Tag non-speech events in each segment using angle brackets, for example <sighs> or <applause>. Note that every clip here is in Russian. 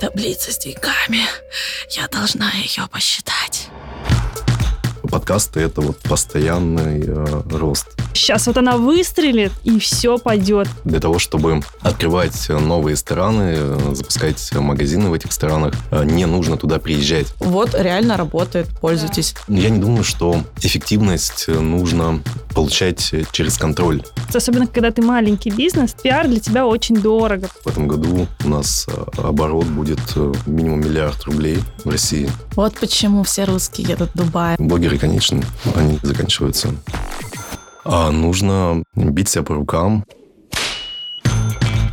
таблица с деньгами. Я должна ее посчитать. Подкасты — это вот постоянный э, рост. Сейчас вот она выстрелит, и все пойдет. Для того, чтобы открывать новые страны, запускать магазины в этих странах, не нужно туда приезжать. Вот реально работает, пользуйтесь. Я не думаю, что эффективность нужно получать через контроль. Особенно, когда ты маленький бизнес, пиар для тебя очень дорого. В этом году у нас э, оборот будет э, минимум миллиард рублей в России. Вот почему все русские едут в Дубай. Блогеры, конечно, они заканчиваются. А нужно бить себя по рукам,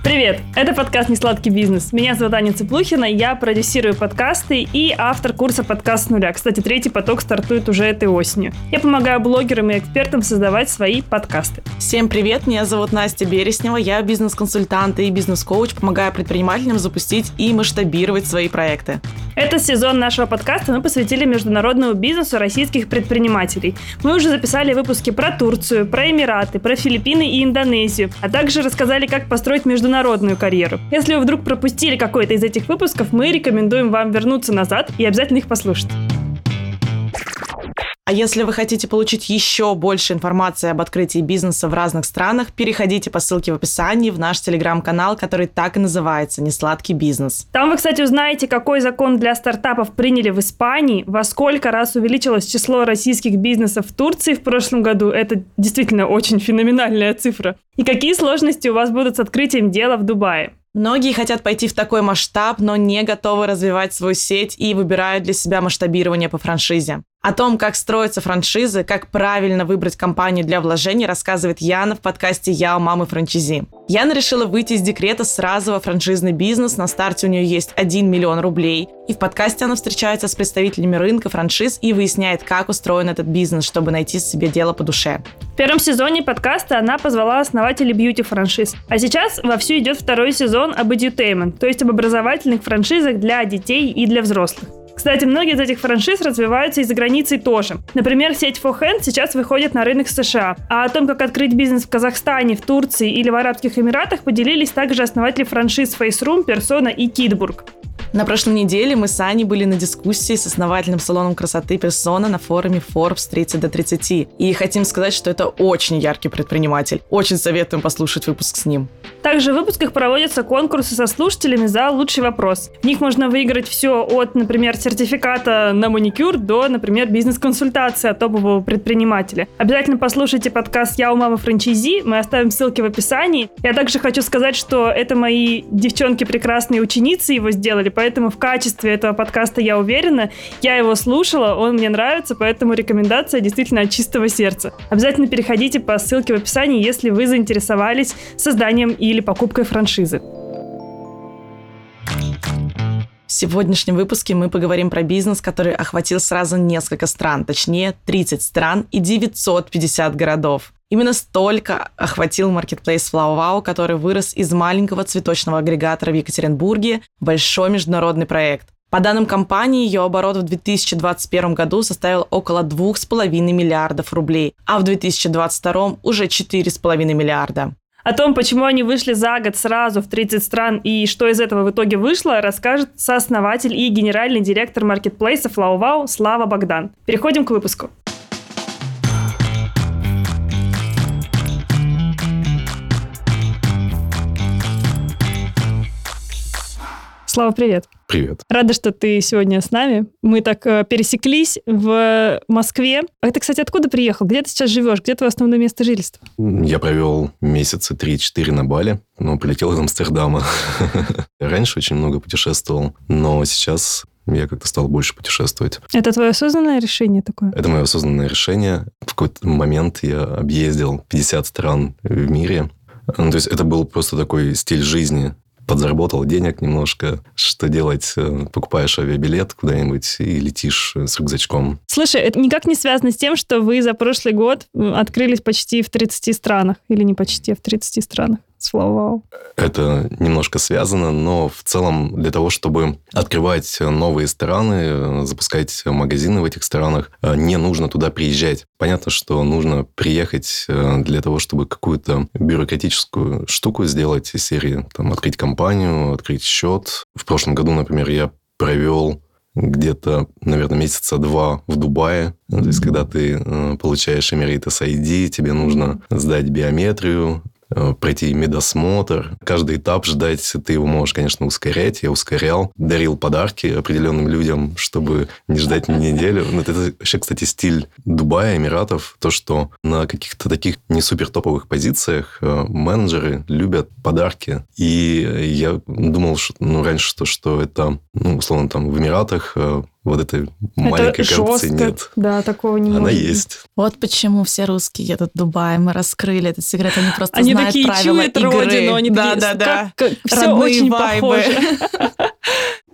Привет! Это подкаст «Несладкий бизнес». Меня зовут Аня Цыплухина, я продюсирую подкасты и автор курса «Подкаст с нуля». Кстати, третий поток стартует уже этой осенью. Я помогаю блогерам и экспертам создавать свои подкасты. Всем привет! Меня зовут Настя Береснева, я бизнес-консультант и бизнес-коуч, помогаю предпринимателям запустить и масштабировать свои проекты. Этот сезон нашего подкаста мы посвятили международному бизнесу российских предпринимателей. Мы уже записали выпуски про Турцию, про Эмираты, про Филиппины и Индонезию, а также рассказали, как построить международный международную карьеру. Если вы вдруг пропустили какой-то из этих выпусков, мы рекомендуем вам вернуться назад и обязательно их послушать. А если вы хотите получить еще больше информации об открытии бизнеса в разных странах, переходите по ссылке в описании в наш телеграм-канал, который так и называется «Несладкий бизнес». Там вы, кстати, узнаете, какой закон для стартапов приняли в Испании, во сколько раз увеличилось число российских бизнесов в Турции в прошлом году. Это действительно очень феноменальная цифра. И какие сложности у вас будут с открытием дела в Дубае. Многие хотят пойти в такой масштаб, но не готовы развивать свою сеть и выбирают для себя масштабирование по франшизе. О том, как строятся франшизы, как правильно выбрать компанию для вложений, рассказывает Яна в подкасте «Я у мамы франчизи». Яна решила выйти из декрета сразу во франшизный бизнес. На старте у нее есть 1 миллион рублей. И в подкасте она встречается с представителями рынка франшиз и выясняет, как устроен этот бизнес, чтобы найти себе дело по душе. В первом сезоне подкаста она позвала основателей бьюти-франшиз. А сейчас вовсю идет второй сезон об edutainment, то есть об образовательных франшизах для детей и для взрослых. Кстати, многие из этих франшиз развиваются и за границей тоже. Например, сеть Forehand сейчас выходит на рынок США. А о том, как открыть бизнес в Казахстане, в Турции или в Арабских Эмиратах, поделились также основатели франшиз FaceRoom, Persona и Kidburg. На прошлой неделе мы с Аней были на дискуссии с основательным салоном красоты Персона на форуме Forbes 30 до 30. И хотим сказать, что это очень яркий предприниматель. Очень советуем послушать выпуск с ним. Также в выпусках проводятся конкурсы со слушателями за лучший вопрос. В них можно выиграть все от, например, сертификата на маникюр до, например, бизнес-консультации от топового предпринимателя. Обязательно послушайте подкаст «Я у мамы франчайзи», мы оставим ссылки в описании. Я также хочу сказать, что это мои девчонки прекрасные ученицы его сделали, поэтому в качестве этого подкаста я уверена. Я его слушала, он мне нравится, поэтому рекомендация действительно от чистого сердца. Обязательно переходите по ссылке в описании, если вы заинтересовались созданием или покупкой франшизы. В сегодняшнем выпуске мы поговорим про бизнес, который охватил сразу несколько стран, точнее 30 стран и 950 городов. Именно столько охватил маркетплейс FlowWow, который вырос из маленького цветочного агрегатора в Екатеринбурге в большой международный проект. По данным компании, ее оборот в 2021 году составил около 2,5 миллиардов рублей, а в 2022 уже 4,5 миллиарда. О том, почему они вышли за год сразу в 30 стран и что из этого в итоге вышло, расскажет сооснователь и генеральный директор маркетплейса FlowWow Слава Богдан. Переходим к выпуску. Слава, привет. Привет. Рада, что ты сегодня с нами. Мы так э, пересеклись в Москве. А ты, кстати, откуда приехал? Где ты сейчас живешь? Где твое основное место жительства? Я провел месяца 3-4 на Бали, но прилетел из Амстердама. <laughs> Раньше очень много путешествовал, но сейчас я как-то стал больше путешествовать. Это твое осознанное решение такое? Это мое осознанное решение. В какой-то момент я объездил 50 стран в мире. Ну, то есть это был просто такой стиль жизни подзаработал денег немножко. Что делать? Э, покупаешь авиабилет куда-нибудь и летишь э, с рюкзачком. Слушай, это никак не связано с тем, что вы за прошлый год открылись почти в 30 странах. Или не почти, а в 30 странах. С FlowWow? Это немножко связано, но в целом для того, чтобы открывать новые страны, запускать магазины в этих странах, не нужно туда приезжать. Понятно, что нужно приехать э, для того, чтобы какую-то бюрократическую штуку сделать из серии, там, открыть компанию, открыть счет. В прошлом году, например, я провел где-то, наверное, месяца два в Дубае. То есть, когда ты э, получаешь Emirates ID, тебе нужно сдать биометрию, Э, пройти медосмотр. Каждый этап ждать, ты его можешь, конечно, ускорять. Я ускорял, дарил подарки определенным людям, чтобы не ждать неделю. Но это вообще, кстати, стиль Дубая, Эмиратов. То, что на каких-то таких не супер топовых позициях э, менеджеры любят подарки. И я думал, что, ну, раньше, что, что это, ну, условно, там в Эмиратах э, вот этой маленькой это коррупции жестко. нет. Да, такого не Она может есть. Быть. Вот почему все русские едут в Дубай. Мы раскрыли этот секрет. Они просто они знают такие правила чуют игры. родину. Они да, такие, да, да. Как, как, все очень вайбы. похоже. <laughs>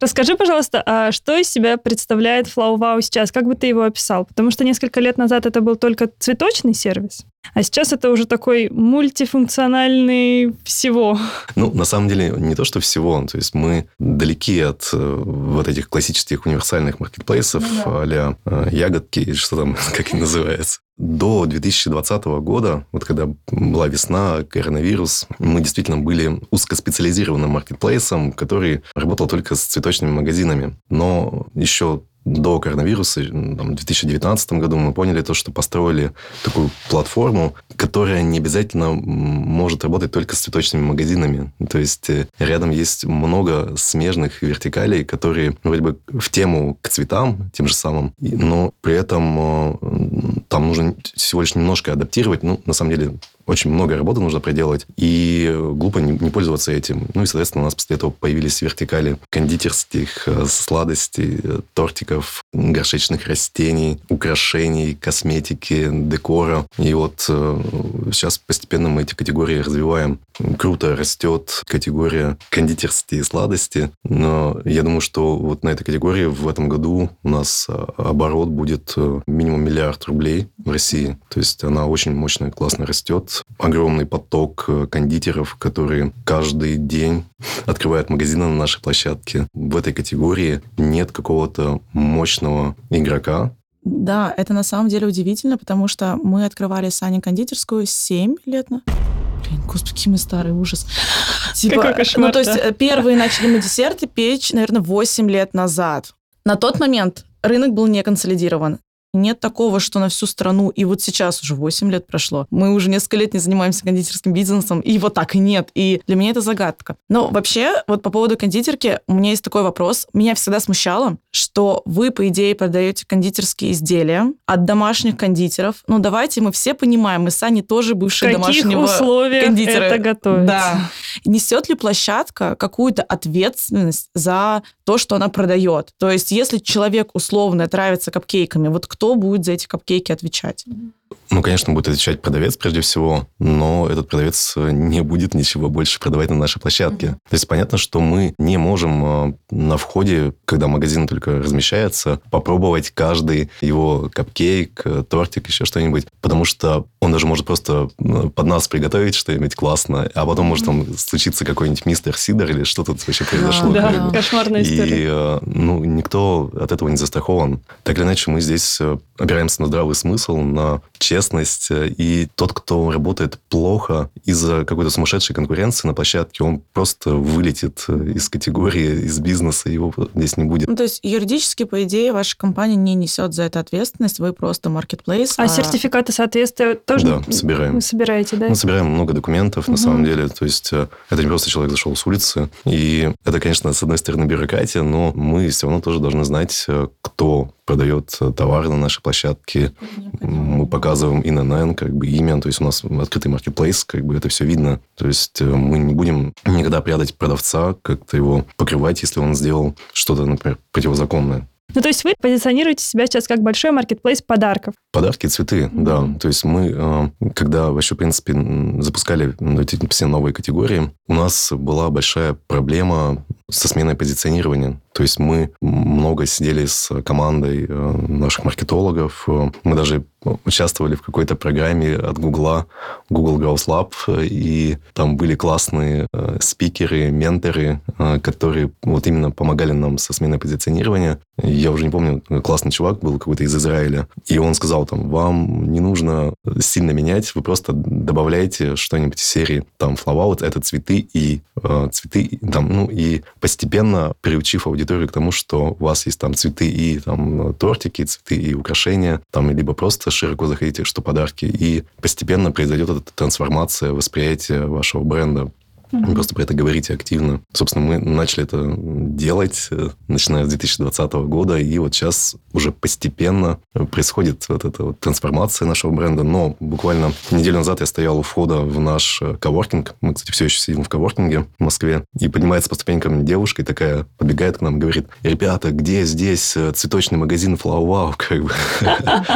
Расскажи, пожалуйста, а что из себя представляет FlowWow сейчас? Как бы ты его описал? Потому что несколько лет назад это был только цветочный сервис, а сейчас это уже такой мультифункциональный всего. Ну, на самом деле, не то, что всего. То есть мы далеки от э, вот этих классических универсальных маркетплейсов ну, да. а ягодки, что там, <laughs> как они называются до 2020 года, вот когда была весна, коронавирус, мы действительно были узкоспециализированным маркетплейсом, который работал только с цветочными магазинами. Но еще до коронавируса, там, в 2019 году мы поняли то, что построили такую платформу, которая не обязательно может работать только с цветочными магазинами. То есть э, рядом есть много смежных вертикалей, которые вроде бы в тему к цветам, тем же самым, но при этом э, там нужно всего лишь немножко адаптировать. Ну, на самом деле, очень много работы нужно проделать, и глупо не, не пользоваться этим. Ну и, соответственно, у нас после этого появились вертикали кондитерских э, сладостей, э, тортиков, горшечных растений, украшений, косметики, декора. И вот э, сейчас постепенно мы эти категории развиваем. Круто растет категория кондитерские сладости, но я думаю, что вот на этой категории в этом году у нас оборот будет минимум миллиард рублей в России. То есть она очень мощно, классно растет огромный поток э, кондитеров, которые каждый день открывают магазины на нашей площадке. В этой категории нет какого-то мощного игрока, да, это на самом деле удивительно, потому что мы открывали с Аней кондитерскую 7 лет на... Блин, господи, какие мы старые, ужас. <laughs> Типа, Какой кошмар, ну, то есть э, первые начали мы десерты печь, наверное, 8 лет назад. На тот момент рынок был не консолидирован. Нет такого, что на всю страну, и вот сейчас уже 8 лет прошло, мы уже несколько лет не занимаемся кондитерским бизнесом, и вот так и нет. И для меня это загадка. Но вообще, вот по поводу кондитерки, у меня есть такой вопрос. Меня всегда смущало, что вы, по идее, продаете кондитерские изделия от домашних кондитеров. Ну, давайте мы все понимаем, мы сами тоже бывшие каких домашнего условиях кондитера. это готовится? Да. Несет ли площадка какую-то ответственность за то, что она продает? То есть, если человек условно травится капкейками, вот кто будет за эти капкейки отвечать? Ну, конечно, будет отвечать продавец прежде всего, но этот продавец не будет ничего больше продавать на нашей площадке. Mm-hmm. То есть понятно, что мы не можем а, на входе, когда магазин только размещается, попробовать каждый его капкейк, тортик, еще что-нибудь, потому что он даже может просто под нас приготовить что-нибудь классно, а потом может там случиться какой-нибудь мистер Сидор или что тут вообще произошло. Да, кошмарная история. И а, ну, никто от этого не застрахован. Так или иначе, мы здесь э, опираемся на здравый смысл, на честность. И тот, кто работает плохо из-за какой-то сумасшедшей конкуренции на площадке, он просто вылетит из категории, из бизнеса, его здесь не будет. Ну, то есть юридически, по идее, ваша компания не несет за это ответственность, вы просто маркетплейс. А, а... сертификаты соответствия тоже да, собираем. Вы собираете, да? Мы собираем много документов, угу. на самом деле. То есть э, это не просто человек зашел с улицы. И это, конечно, с одной стороны бюрократия, но мы все равно тоже должны знать, э, кто продает э, товары на нашей площадке. Мы показываем ИНН, как бы имя, то есть у нас открытый маркетплейс, как бы это все видно. То есть э, мы не будем никогда прятать продавца, как-то его покрывать, если он сделал что-то, например, противозаконное. Ну, то есть вы позиционируете себя сейчас как большой маркетплейс подарков. Подарки, цветы, mm-hmm. да. То есть мы, э, когда вообще, в принципе, запускали эти все новые категории, у нас была большая проблема со сменой позиционирования. То есть мы много сидели с командой э, наших маркетологов. Мы даже участвовали в какой-то программе от Гугла, Google Growth Lab, и там были классные э, спикеры, менторы, э, которые вот именно помогали нам со сменой позиционирования. Я уже не помню, классный чувак был какой-то из Израиля, и он сказал там, вам не нужно сильно менять, вы просто добавляете что-нибудь из серии там Flowout, это цветы и э, цветы, там, ну, и постепенно приучив аудиторию к тому, что у вас есть там цветы и там тортики, цветы и украшения, там, либо просто широко заходите, что подарки, и постепенно произойдет эта трансформация восприятия вашего бренда Вы просто про это говорите активно. Собственно, мы начали это делать, э, начиная с 2020 года, и вот сейчас уже постепенно происходит вот эта вот трансформация нашего бренда. Но буквально неделю назад я стоял у входа в наш э, коворкинг. Мы, кстати, все еще сидим в коворкинге в Москве. И поднимается по ступенькам девушка и такая подбегает к нам и говорит, ребята, где здесь э, цветочный магазин Flow <laughs> Wow? Как бы. <laughs>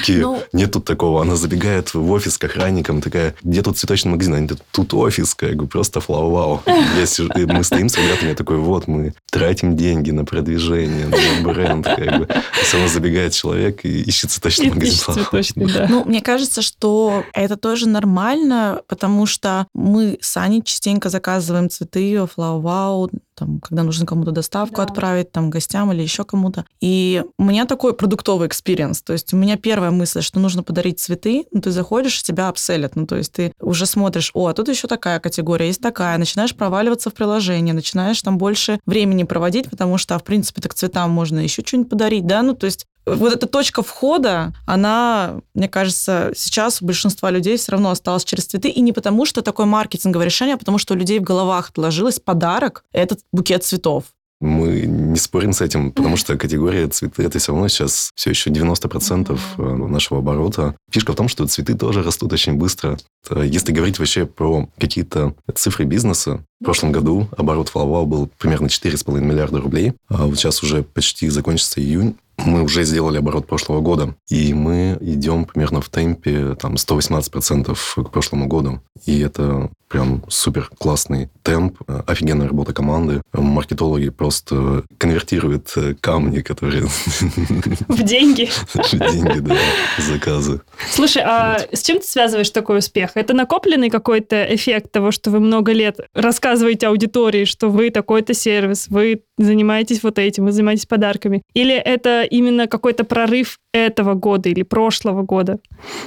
Такие, ну. нет тут такого. Она забегает в офис к охранникам, такая, где тут цветочный магазин? Они тут офис офис, как бы просто флау-вау. Мы стоим с ребятами, я такой, вот, мы тратим деньги на продвижение, на бренд, как бы. Сам забегает человек и ищет цветочный магазин Flowwow да. Ну, мне кажется, что это тоже нормально, потому что мы с Аней частенько заказываем цветы, Flowwow, там, когда нужно кому-то доставку да. отправить, там, гостям или еще кому-то. И у меня такой продуктовый experience. То есть у меня первая мысль, что нужно подарить цветы, ну, ты заходишь, тебя апселят. Ну, то есть ты уже смотришь, о, а тут еще такая категория, есть такая. Начинаешь проваливаться в приложение, начинаешь там больше времени проводить, потому что, в принципе, так цветам можно еще что-нибудь подарить, да, ну, то есть вот эта точка входа, она, мне кажется, сейчас у большинства людей все равно осталась через цветы. И не потому, что такое маркетинговое решение, а потому, что у людей в головах отложилось подарок – этот букет цветов. Мы не спорим с этим, потому что категория цветы – это все равно сейчас все еще 90% э, нашего оборота. Фишка в том, что цветы тоже растут очень быстро. Если говорить вообще про какие-то цифры бизнеса, в прошлом году оборот Флава был примерно 4,5 миллиарда рублей, а вот сейчас уже почти закончится июнь, мы уже сделали оборот прошлого года, и мы идем примерно в темпе там 118% к прошлому году. И это прям супер классный темп, офигенная работа команды. Маркетологи просто конвертируют камни, которые... <laughs> В деньги. <laughs> В деньги, да, заказы. Слушай, а с чем ты связываешь такой успех? Это накопленный какой-то эффект того, что вы много лет рассказываете аудитории, что вы такой-то сервис, вы занимаетесь вот этим, вы занимаетесь подарками? Или это именно какой-то прорыв этого года или прошлого года?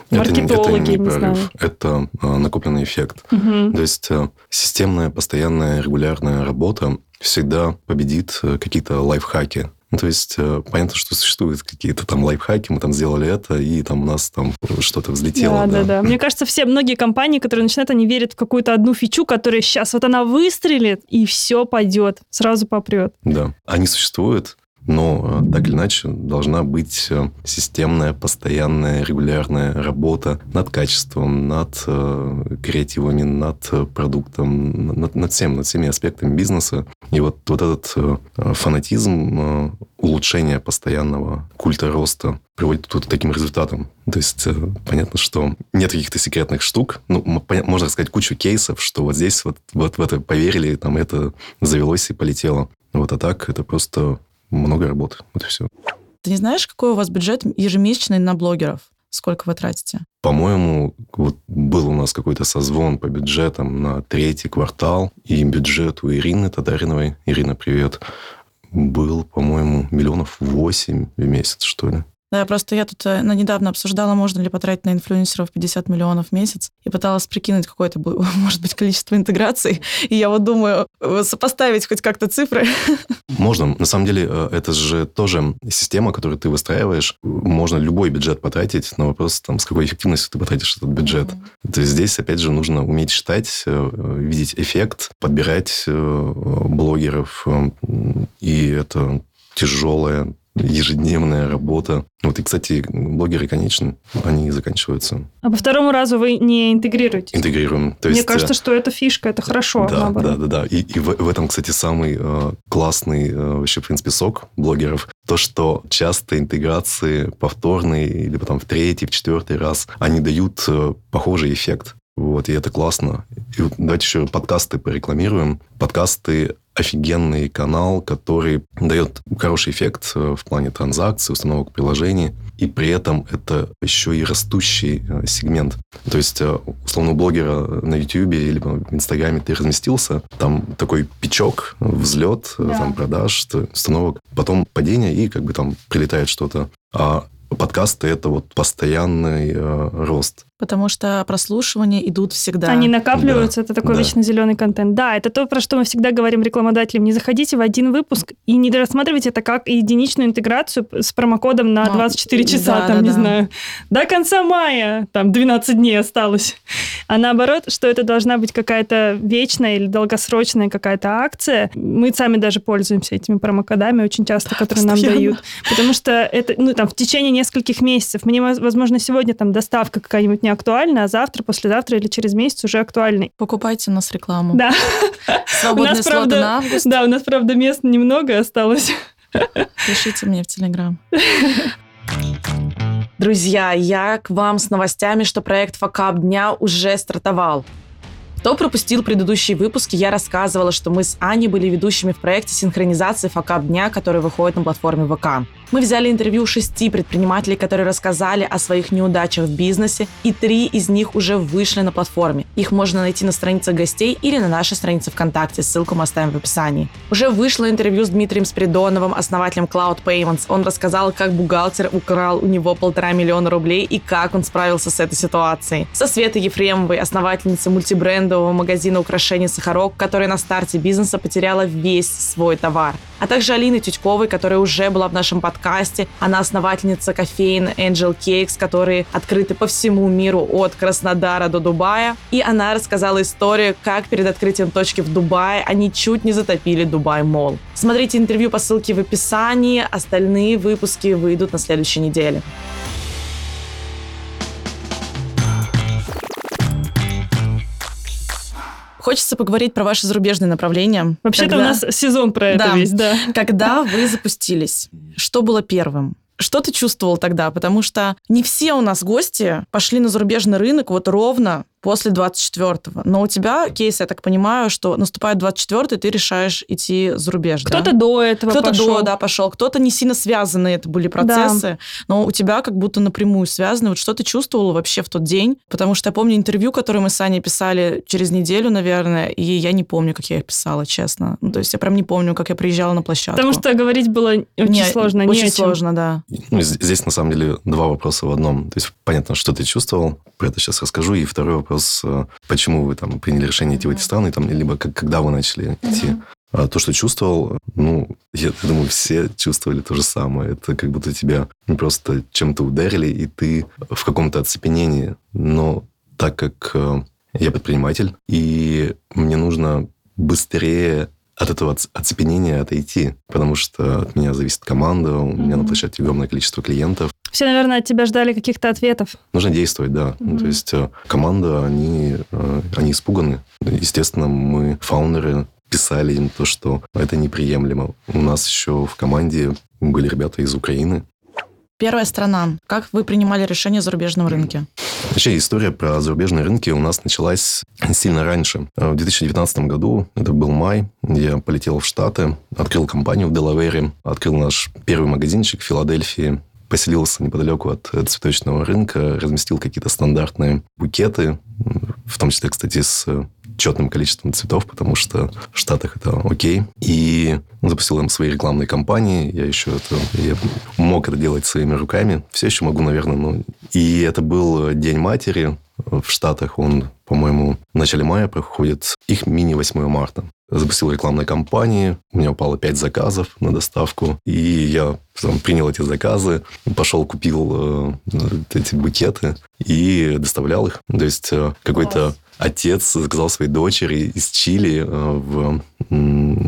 Маркетологи, это, это не, не прорыв, знаю. Это а, накопленный эффект. Угу. То есть а, системная, постоянная, регулярная работа всегда победит а, какие-то лайфхаки. Ну, то есть, э, понятно, что существуют какие-то там лайфхаки, мы там сделали это, и там у нас там что-то взлетело. Да, да, да, да. Мне <laughs> кажется, все, многие компании, которые начинают, они верят в какую-то одну фичу, которая сейчас вот она выстрелит, и все пойдет, сразу попрет. Да, они существуют, но э, так или иначе должна быть э, системная, постоянная, регулярная работа над качеством, над э, креативами, над продуктом, над, над всем, над всеми аспектами бизнеса. И вот, вот этот фанатизм, улучшение постоянного культа роста приводит тут к таким результатам. То есть понятно, что нет каких-то секретных штук. Ну, можно сказать кучу кейсов, что вот здесь вот, вот в это поверили, там это завелось и полетело. Вот, а так это просто много работы. Вот и все. Ты не знаешь, какой у вас бюджет ежемесячный на блогеров? Сколько вы тратите? По-моему, вот был у нас какой-то созвон по бюджетам на третий квартал, и бюджет у Ирины Татариновой, Ирина, привет, был, по-моему, миллионов восемь в месяц, что ли. Да, просто я тут э, недавно обсуждала, можно ли потратить на инфлюенсеров 50 миллионов в месяц, и пыталась прикинуть какое-то, <laughs> может быть, количество интеграций. И я вот думаю, э, сопоставить хоть как-то цифры. <laughs> Можно. На самом деле, э, это же тоже система, которую ты выстраиваешь. Можно любой бюджет потратить, но вопрос, там, с какой эффективностью ты потратишь этот бюджет. Mm-hmm. То есть здесь, опять же, нужно уметь считать, видеть эффект, подбирать блогеров. И это тяжелая ежедневная работа. Вот и, кстати, блогеры, конечно, они заканчиваются. А по второму разу вы не интегрируете? Интегрируем. То Мне есть, кажется, что это фишка, это хорошо. Да, наоборот. да, да, да. И, и в, в этом, кстати, самый э, классный э, вообще, в принципе, сок блогеров. То, что часто интеграции повторные или потом в третий, в четвертый раз, они дают э, похожий эффект. Вот, и это классно. И вот давайте еще подкасты порекламируем. Подкасты офигенный канал, который дает хороший эффект э, в плане транзакций, установок приложений, и при этом это еще и растущий э, сегмент. То есть, э, условно, у блогера на YouTube или в Инстаграме ты разместился, там такой пичок, взлет, да. там продаж, установок, потом падение, и как бы там прилетает что-то. А подкасты – это вот постоянный э, рост. Потому что прослушивания идут всегда. Они накапливаются, да, это такой да. вечно зеленый контент. Да, это то, про что мы всегда говорим рекламодателям. Не заходите в один выпуск и не рассматривайте это как единичную интеграцию с промокодом на 24 часа, да, там, да, не да. знаю, до конца мая, там, 12 дней осталось. А наоборот, что это должна быть какая-то вечная или долгосрочная какая-то акция. Мы сами даже пользуемся этими промокодами очень часто, которые Постоянно. нам дают. Потому что это, ну, там, в течение нескольких месяцев. Мне, возможно, сегодня там доставка какая-нибудь не актуальна, а завтра, послезавтра или через месяц уже актуальный. Покупайте у нас рекламу. Да. Свободные у нас, правда, на август. Да, у нас, правда, мест немного осталось. Пишите мне в Телеграм. Друзья, я к вам с новостями, что проект «Факап дня» уже стартовал. Кто пропустил предыдущие выпуски, я рассказывала, что мы с Аней были ведущими в проекте синхронизации «Факап дня», который выходит на платформе ВК. Мы взяли интервью шести предпринимателей, которые рассказали о своих неудачах в бизнесе, и три из них уже вышли на платформе. Их можно найти на странице гостей или на нашей странице ВКонтакте, ссылку мы оставим в описании. Уже вышло интервью с Дмитрием Спиридоновым, основателем Cloud Payments. Он рассказал, как бухгалтер украл у него полтора миллиона рублей и как он справился с этой ситуацией. Со Светой Ефремовой, основательницей мультибрендового магазина украшений «Сахарок», которая на старте бизнеса потеряла весь свой товар. А также Алины Тютьковой, которая уже была в нашем подкасте. Она основательница кофеин Angel Cakes, которые открыты по всему миру от Краснодара до Дубая. И она рассказала историю, как перед открытием точки в Дубае они чуть не затопили Дубай Мол. Смотрите интервью по ссылке в описании. Остальные выпуски выйдут на следующей неделе. Хочется поговорить про ваши зарубежные направления. Вообще-то Когда... у нас сезон про это да. весь, да. Когда вы запустились? Что было первым? Что ты чувствовал тогда? Потому что не все у нас гости пошли на зарубежный рынок вот ровно после 24-го. Но у тебя кейс, я так понимаю, что наступает 24-й, ты решаешь идти за рубеж. Кто-то да? до этого Кто-то пошел. до, да, пошел. Кто-то не сильно связанные это были процессы, да. но у тебя как будто напрямую связаны. Вот что ты чувствовала вообще в тот день? Потому что я помню интервью, которое мы с Аней писали через неделю, наверное, и я не помню, как я их писала, честно. Ну, то есть я прям не помню, как я приезжала на площадку. Потому что говорить было очень не, сложно. Очень сложно, да. Ну, здесь, на самом деле, два вопроса в одном. То есть понятно, что ты чувствовал, про это сейчас расскажу. И второй вопрос, э, почему вы там приняли решение идти в эти страны, там, либо как, когда вы начали идти. А то, что чувствовал, ну, я, думаю, все чувствовали то же самое. Это как будто тебя просто чем-то ударили, и ты в каком-то оцепенении. Но так как э, я предприниматель, и мне нужно быстрее от этого оцепенения отойти, потому что от меня зависит команда, у меня на площадке огромное количество клиентов. Все, наверное, от тебя ждали каких-то ответов. Нужно действовать, да. Mm-hmm. то есть э, команда, они, э, они испуганы. Естественно, мы, фаундеры, писали им то, что это неприемлемо. У нас еще в команде были ребята из Украины, Первая страна. Как вы принимали решение о зарубежном рынке? Вообще история про зарубежные рынки у нас началась сильно раньше. В 2019 году, это был май, я полетел в Штаты, открыл компанию в Делавере, открыл наш первый магазинчик в Филадельфии, поселился неподалеку от цветочного рынка, разместил какие-то стандартные букеты, в том числе, кстати, с четным количеством цветов, потому что в Штатах это окей. И запустил им свои рекламные кампании. Я еще это, я мог это делать своими руками. Все еще могу, наверное. Но... И это был День матери в Штатах. Он, по-моему, в начале мая проходит. Их мини 8 марта запустил рекламные кампании, у меня упало 5 заказов на доставку, и я там, принял эти заказы, пошел, купил э, эти букеты и доставлял их. То есть э, какой-то отец заказал своей дочери из Чили э, в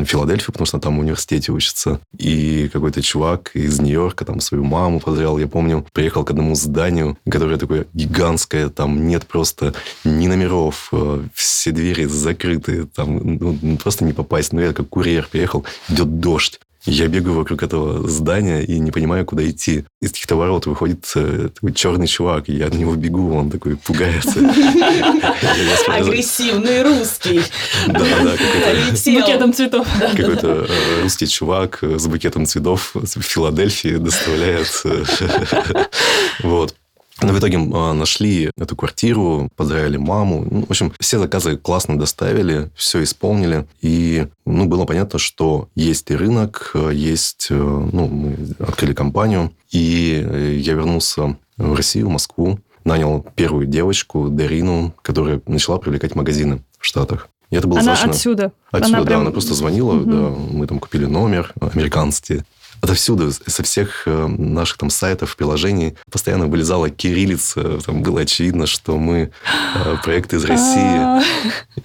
Филадельфию, потому что там в университете учится. И какой-то чувак из Нью-Йорка там свою маму поздравил. Я помню, приехал к одному зданию, которое такое гигантское, там нет просто ни номеров, э, все двери закрыты, там ну, просто не попасть. Ну, я как курьер приехал, идет дождь. Я бегаю вокруг этого здания и не понимаю, куда идти. Из каких-то ворот выходит э, такой черный чувак, и я от него бегу, он такой пугается. Агрессивный русский. Да, да, С букетом цветов. Какой-то э, русский чувак с букетом цветов в Филадельфии доставляет. э, <laughs> Вот. Но в итоге а, нашли эту квартиру, поздравили маму. Ну, в общем, все заказы классно доставили, все исполнили. И ну, было понятно, что есть и рынок, э, есть... э, Ну, мы открыли компанию. И э, я вернулся в Россию, в Москву, нанял первую девочку, Дарину, которая начала привлекать магазины в Штатах. И это было Она достаточно... отсюда. Отсюда, Она да, прям- она просто звонила, Мгм. да, мы там купили номер, американский. Отовсюду, со всех э, наших там сайтов, приложений постоянно вылезала кириллица. Там было очевидно, что мы э, проект из России. А,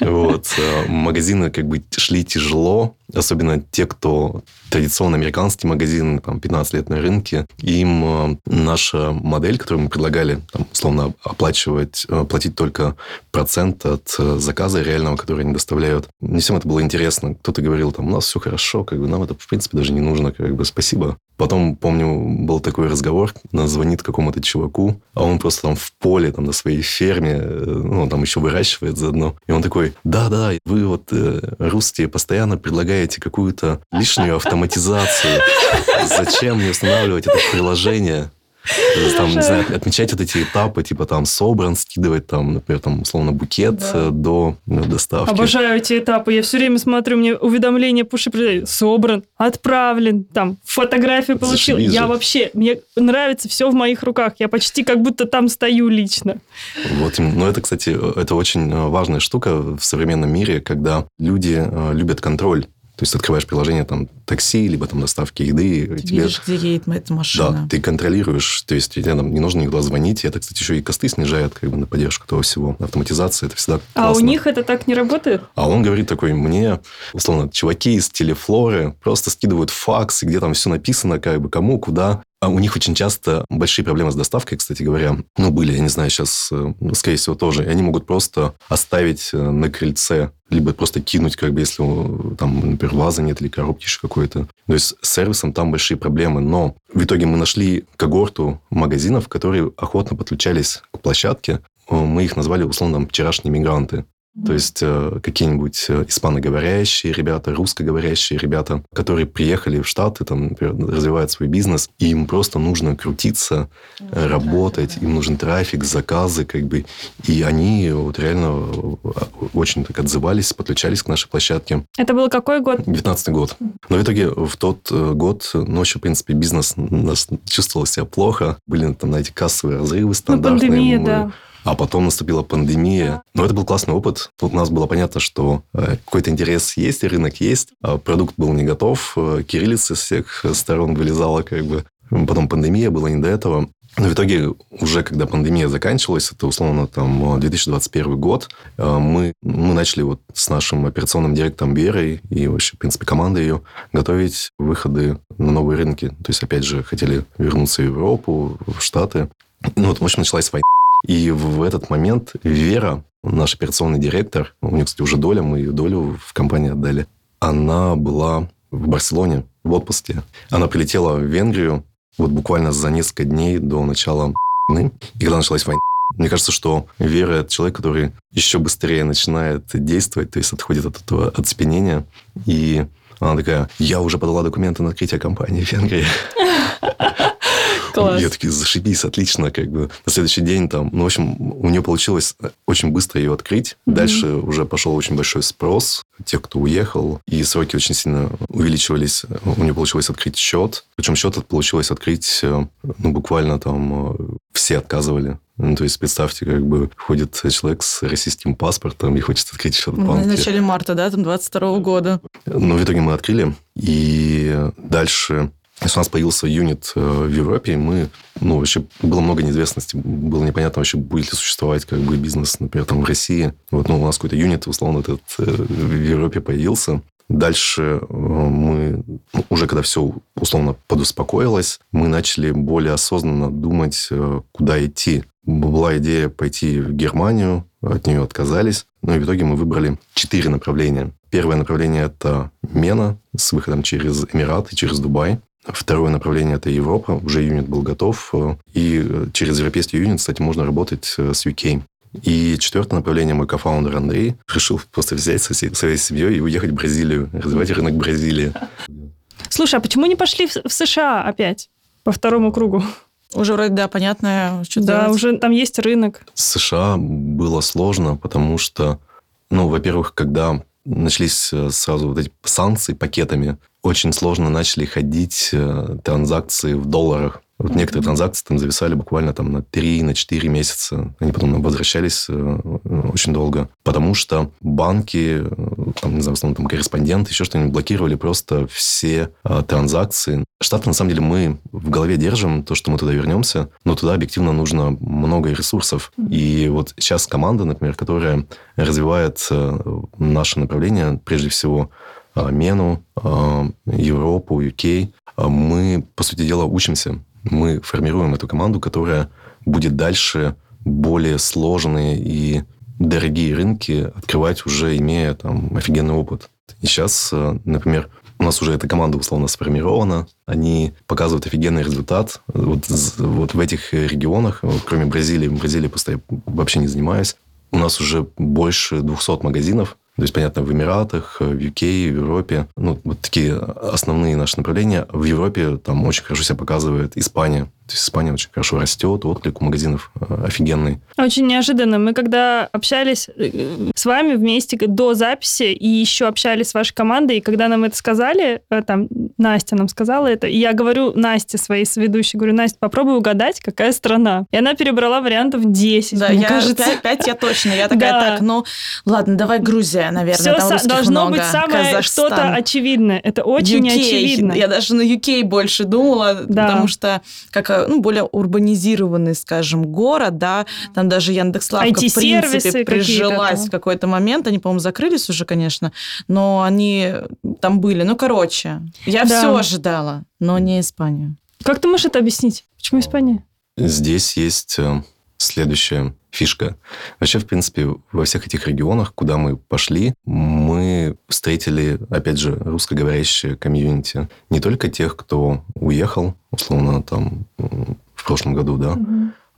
Вот. э, Магазины как бы шли тяжело, особенно те, кто традиционно американский магазин, там, 15 лет на рынке, им э, наша модель, которую мы предлагали, там, условно, оплачивать, платить только процент от заказа реального, который они доставляют. Не всем это было интересно. Кто-то говорил, там, у нас все хорошо, как бы нам это, в принципе, даже не нужно, как бы, спасибо. Потом, помню, был такой разговор, она звонит какому-то чуваку, а он просто там в поле, там, на своей ферме, э, ну, там еще выращивает заодно. И он такой, да-да, вы вот, э, русские, постоянно предлагаете какую-то лишнюю автоматизацию. Зачем мне устанавливать это приложение? Там, не знаю, отмечать вот эти этапы, типа там собран, скидывать там, например, там, условно, букет Да. э, до э, доставки. Обожаю эти этапы. Я все время смотрю, мне уведомления пуши. Собран, отправлен, там, фотографию получил. Зашибись Я же. вообще, мне нравится все в моих руках. Я почти как будто там стою лично. Вот, но это, кстати, это очень э, важная штука в современном мире, когда люди э, любят контроль. То есть, открываешь приложение там такси, либо там доставки еды, Ты тебе... видишь, где едет эта машина. Да, ты контролируешь, то есть тебе там не нужно никуда звонить, и это, кстати, еще и косты снижает как бы на поддержку того всего. Автоматизация, это всегда А классно. у них это так не работает? А он говорит такой, мне, условно, чуваки из телефлоры просто скидывают факс, где там все написано, как бы кому, куда. А у них очень часто большие проблемы с доставкой, кстати говоря. Ну, были, я не знаю, сейчас, э, скорее всего, тоже. И они могут просто оставить э, на крыльце, либо просто кинуть, как бы, если там, например, вазы нет или коробки еще какой-то. То есть с сервисом там большие проблемы. Но в итоге мы нашли когорту магазинов, которые охотно подключались к площадке. Э, Мы их назвали, условно, там, вчерашние мигранты. То есть э, какие-нибудь э, испаноговорящие ребята, русскоговорящие ребята, которые приехали в Штаты, там, например, развивают свой бизнес, и им просто нужно крутиться, э, работать, им нужен трафик, заказы, как бы, и они вот реально очень так отзывались, подключались к нашей площадке. Это был какой год? 19 год. Но в итоге в тот год, ну, вообще, в принципе, бизнес нас чувствовал себя плохо. Были там, знаете, кассовые разрывы Ну, стандартные. пандемия, Мы- да. А потом наступила пандемия. Но это был классный опыт. Тут у нас было понятно, что э, какой-то интерес есть, рынок есть. А продукт был не готов. э, Кириллица с всех сторон вылезала как бы. Потом пандемия, было не до этого. Но в итоге, уже когда пандемия заканчивалась, это условно там э, 2021 год, э, мы, мы начали вот с нашим операционным директором Верой и вообще, в принципе, командой ее готовить выходы на новые рынки. То есть, опять же, хотели вернуться в Европу, в Штаты. Ну, вот, в общем, началась война. И в этот момент Вера, наш операционный директор, у нее, кстати, уже доля, мы ее долю в компании отдали, она была в Барселоне в отпуске. Она прилетела в Венгрию вот буквально за несколько дней до начала войны. И когда началась война, мне кажется, что Вера – это человек, который еще быстрее начинает действовать, то есть отходит от этого оцепенения. И она такая, я уже подала документы на открытие компании в Венгрии. <laughs> Класс. Я такие, зашибись, отлично, как бы. На следующий день там, ну, в общем, у нее получилось очень быстро ее открыть. Мгм. Дальше уже пошел очень большой спрос тех, кто уехал, и сроки очень сильно увеличивались. У нее получилось открыть счет. Причем счет получилось открыть, э, ну, буквально там э, все отказывали. Ну, то есть, представьте, как бы ходит человек с российским паспортом и хочет открыть счет в Ну, В банке. начале марта, да, там 22 года. Но в итоге мы открыли, и дальше если у нас появился юнит э, в Европе, и мы, ну, вообще было много неизвестности, было непонятно вообще, будет ли существовать как бы бизнес, например, там в России. Вот, ну, у нас какой-то юнит, условно, этот э, в Европе появился. Дальше э, мы, ну, уже когда все условно подуспокоилось, мы начали более осознанно думать, куда идти. Была идея пойти в Германию, от нее отказались. Ну и в итоге мы выбрали четыре направления. Первое направление – это Мена с выходом через Эмират и через Дубай. Второе направление – это Европа. Уже юнит был готов. И через европейский юнит, кстати, можно работать с UK. И четвертое направление, мой кофаундер Андрей решил просто взять со всей, своей семьей и уехать в Бразилию, развивать рынок Бразилии. Слушай, а почему не пошли в, США опять по второму кругу? Уже вроде, да, понятно, что Да, делать. уже там есть рынок. С США было сложно, потому что, ну, во-первых, когда начались э, сразу вот эти санкции пакетами, очень сложно начали ходить э, транзакции в долларах. Вот некоторые транзакции там зависали буквально там на 3, на 4 месяца. Они потом возвращались э, очень долго. Потому что банки, э, там, не знаю, в основном там корреспонденты, еще что-нибудь блокировали просто все э, транзакции. Штаты, на самом деле, мы в голове держим то, что мы туда вернемся, но туда объективно нужно много ресурсов. И вот сейчас команда, например, которая развивает наше направление, прежде всего, Мену, э, Европу, UK, э, мы, по сути дела, учимся. Мы формируем эту команду, которая будет дальше более сложные и дорогие рынки открывать уже имея там офигенный опыт. И сейчас, например, у нас уже эта команда условно сформирована, они показывают офигенный результат. Вот, вот в этих регионах, кроме Бразилии, в Бразилии просто я вообще не занимаюсь, у нас уже больше 200 магазинов, то есть, понятно, в Эмиратах, в UK, в Европе. Ну, вот такие основные наши направления. В Европе там очень хорошо себя показывает Испания. То есть Испания очень хорошо растет, отклик у магазинов э, офигенный. Очень неожиданно. Мы когда общались э, с вами вместе до записи и еще общались с вашей командой, и когда нам это сказали, э, там Настя нам сказала это, и я говорю Насте, своей соведущей, говорю, Настя, попробуй угадать, какая страна. И она перебрала вариантов 10, да, мне я, кажется. 5, 5 я точно. Я такая, <laughs> Да. так, ну, ладно, давай Грузия, наверное, Все там должно много. быть самое Казахстан. что-то очевидное. Это очень UK. очевидно. Я даже на UK больше думала, Да. потому что как ну, более урбанизированный, скажем, город, да, там даже Яндекс.Лавка, в принципе, прижилась там. в какой-то момент. Они, по-моему, закрылись уже, конечно, но они там были. Ну, короче, я Да. все ожидала, но не Испанию. Как ты можешь это объяснить? Почему Испания? Здесь есть э, следующая фишка. Вообще, в принципе, во всех этих регионах, куда мы пошли, мы встретили, опять же, русскоговорящее комьюнити. Не только тех, кто уехал, условно, там, в прошлом году, да,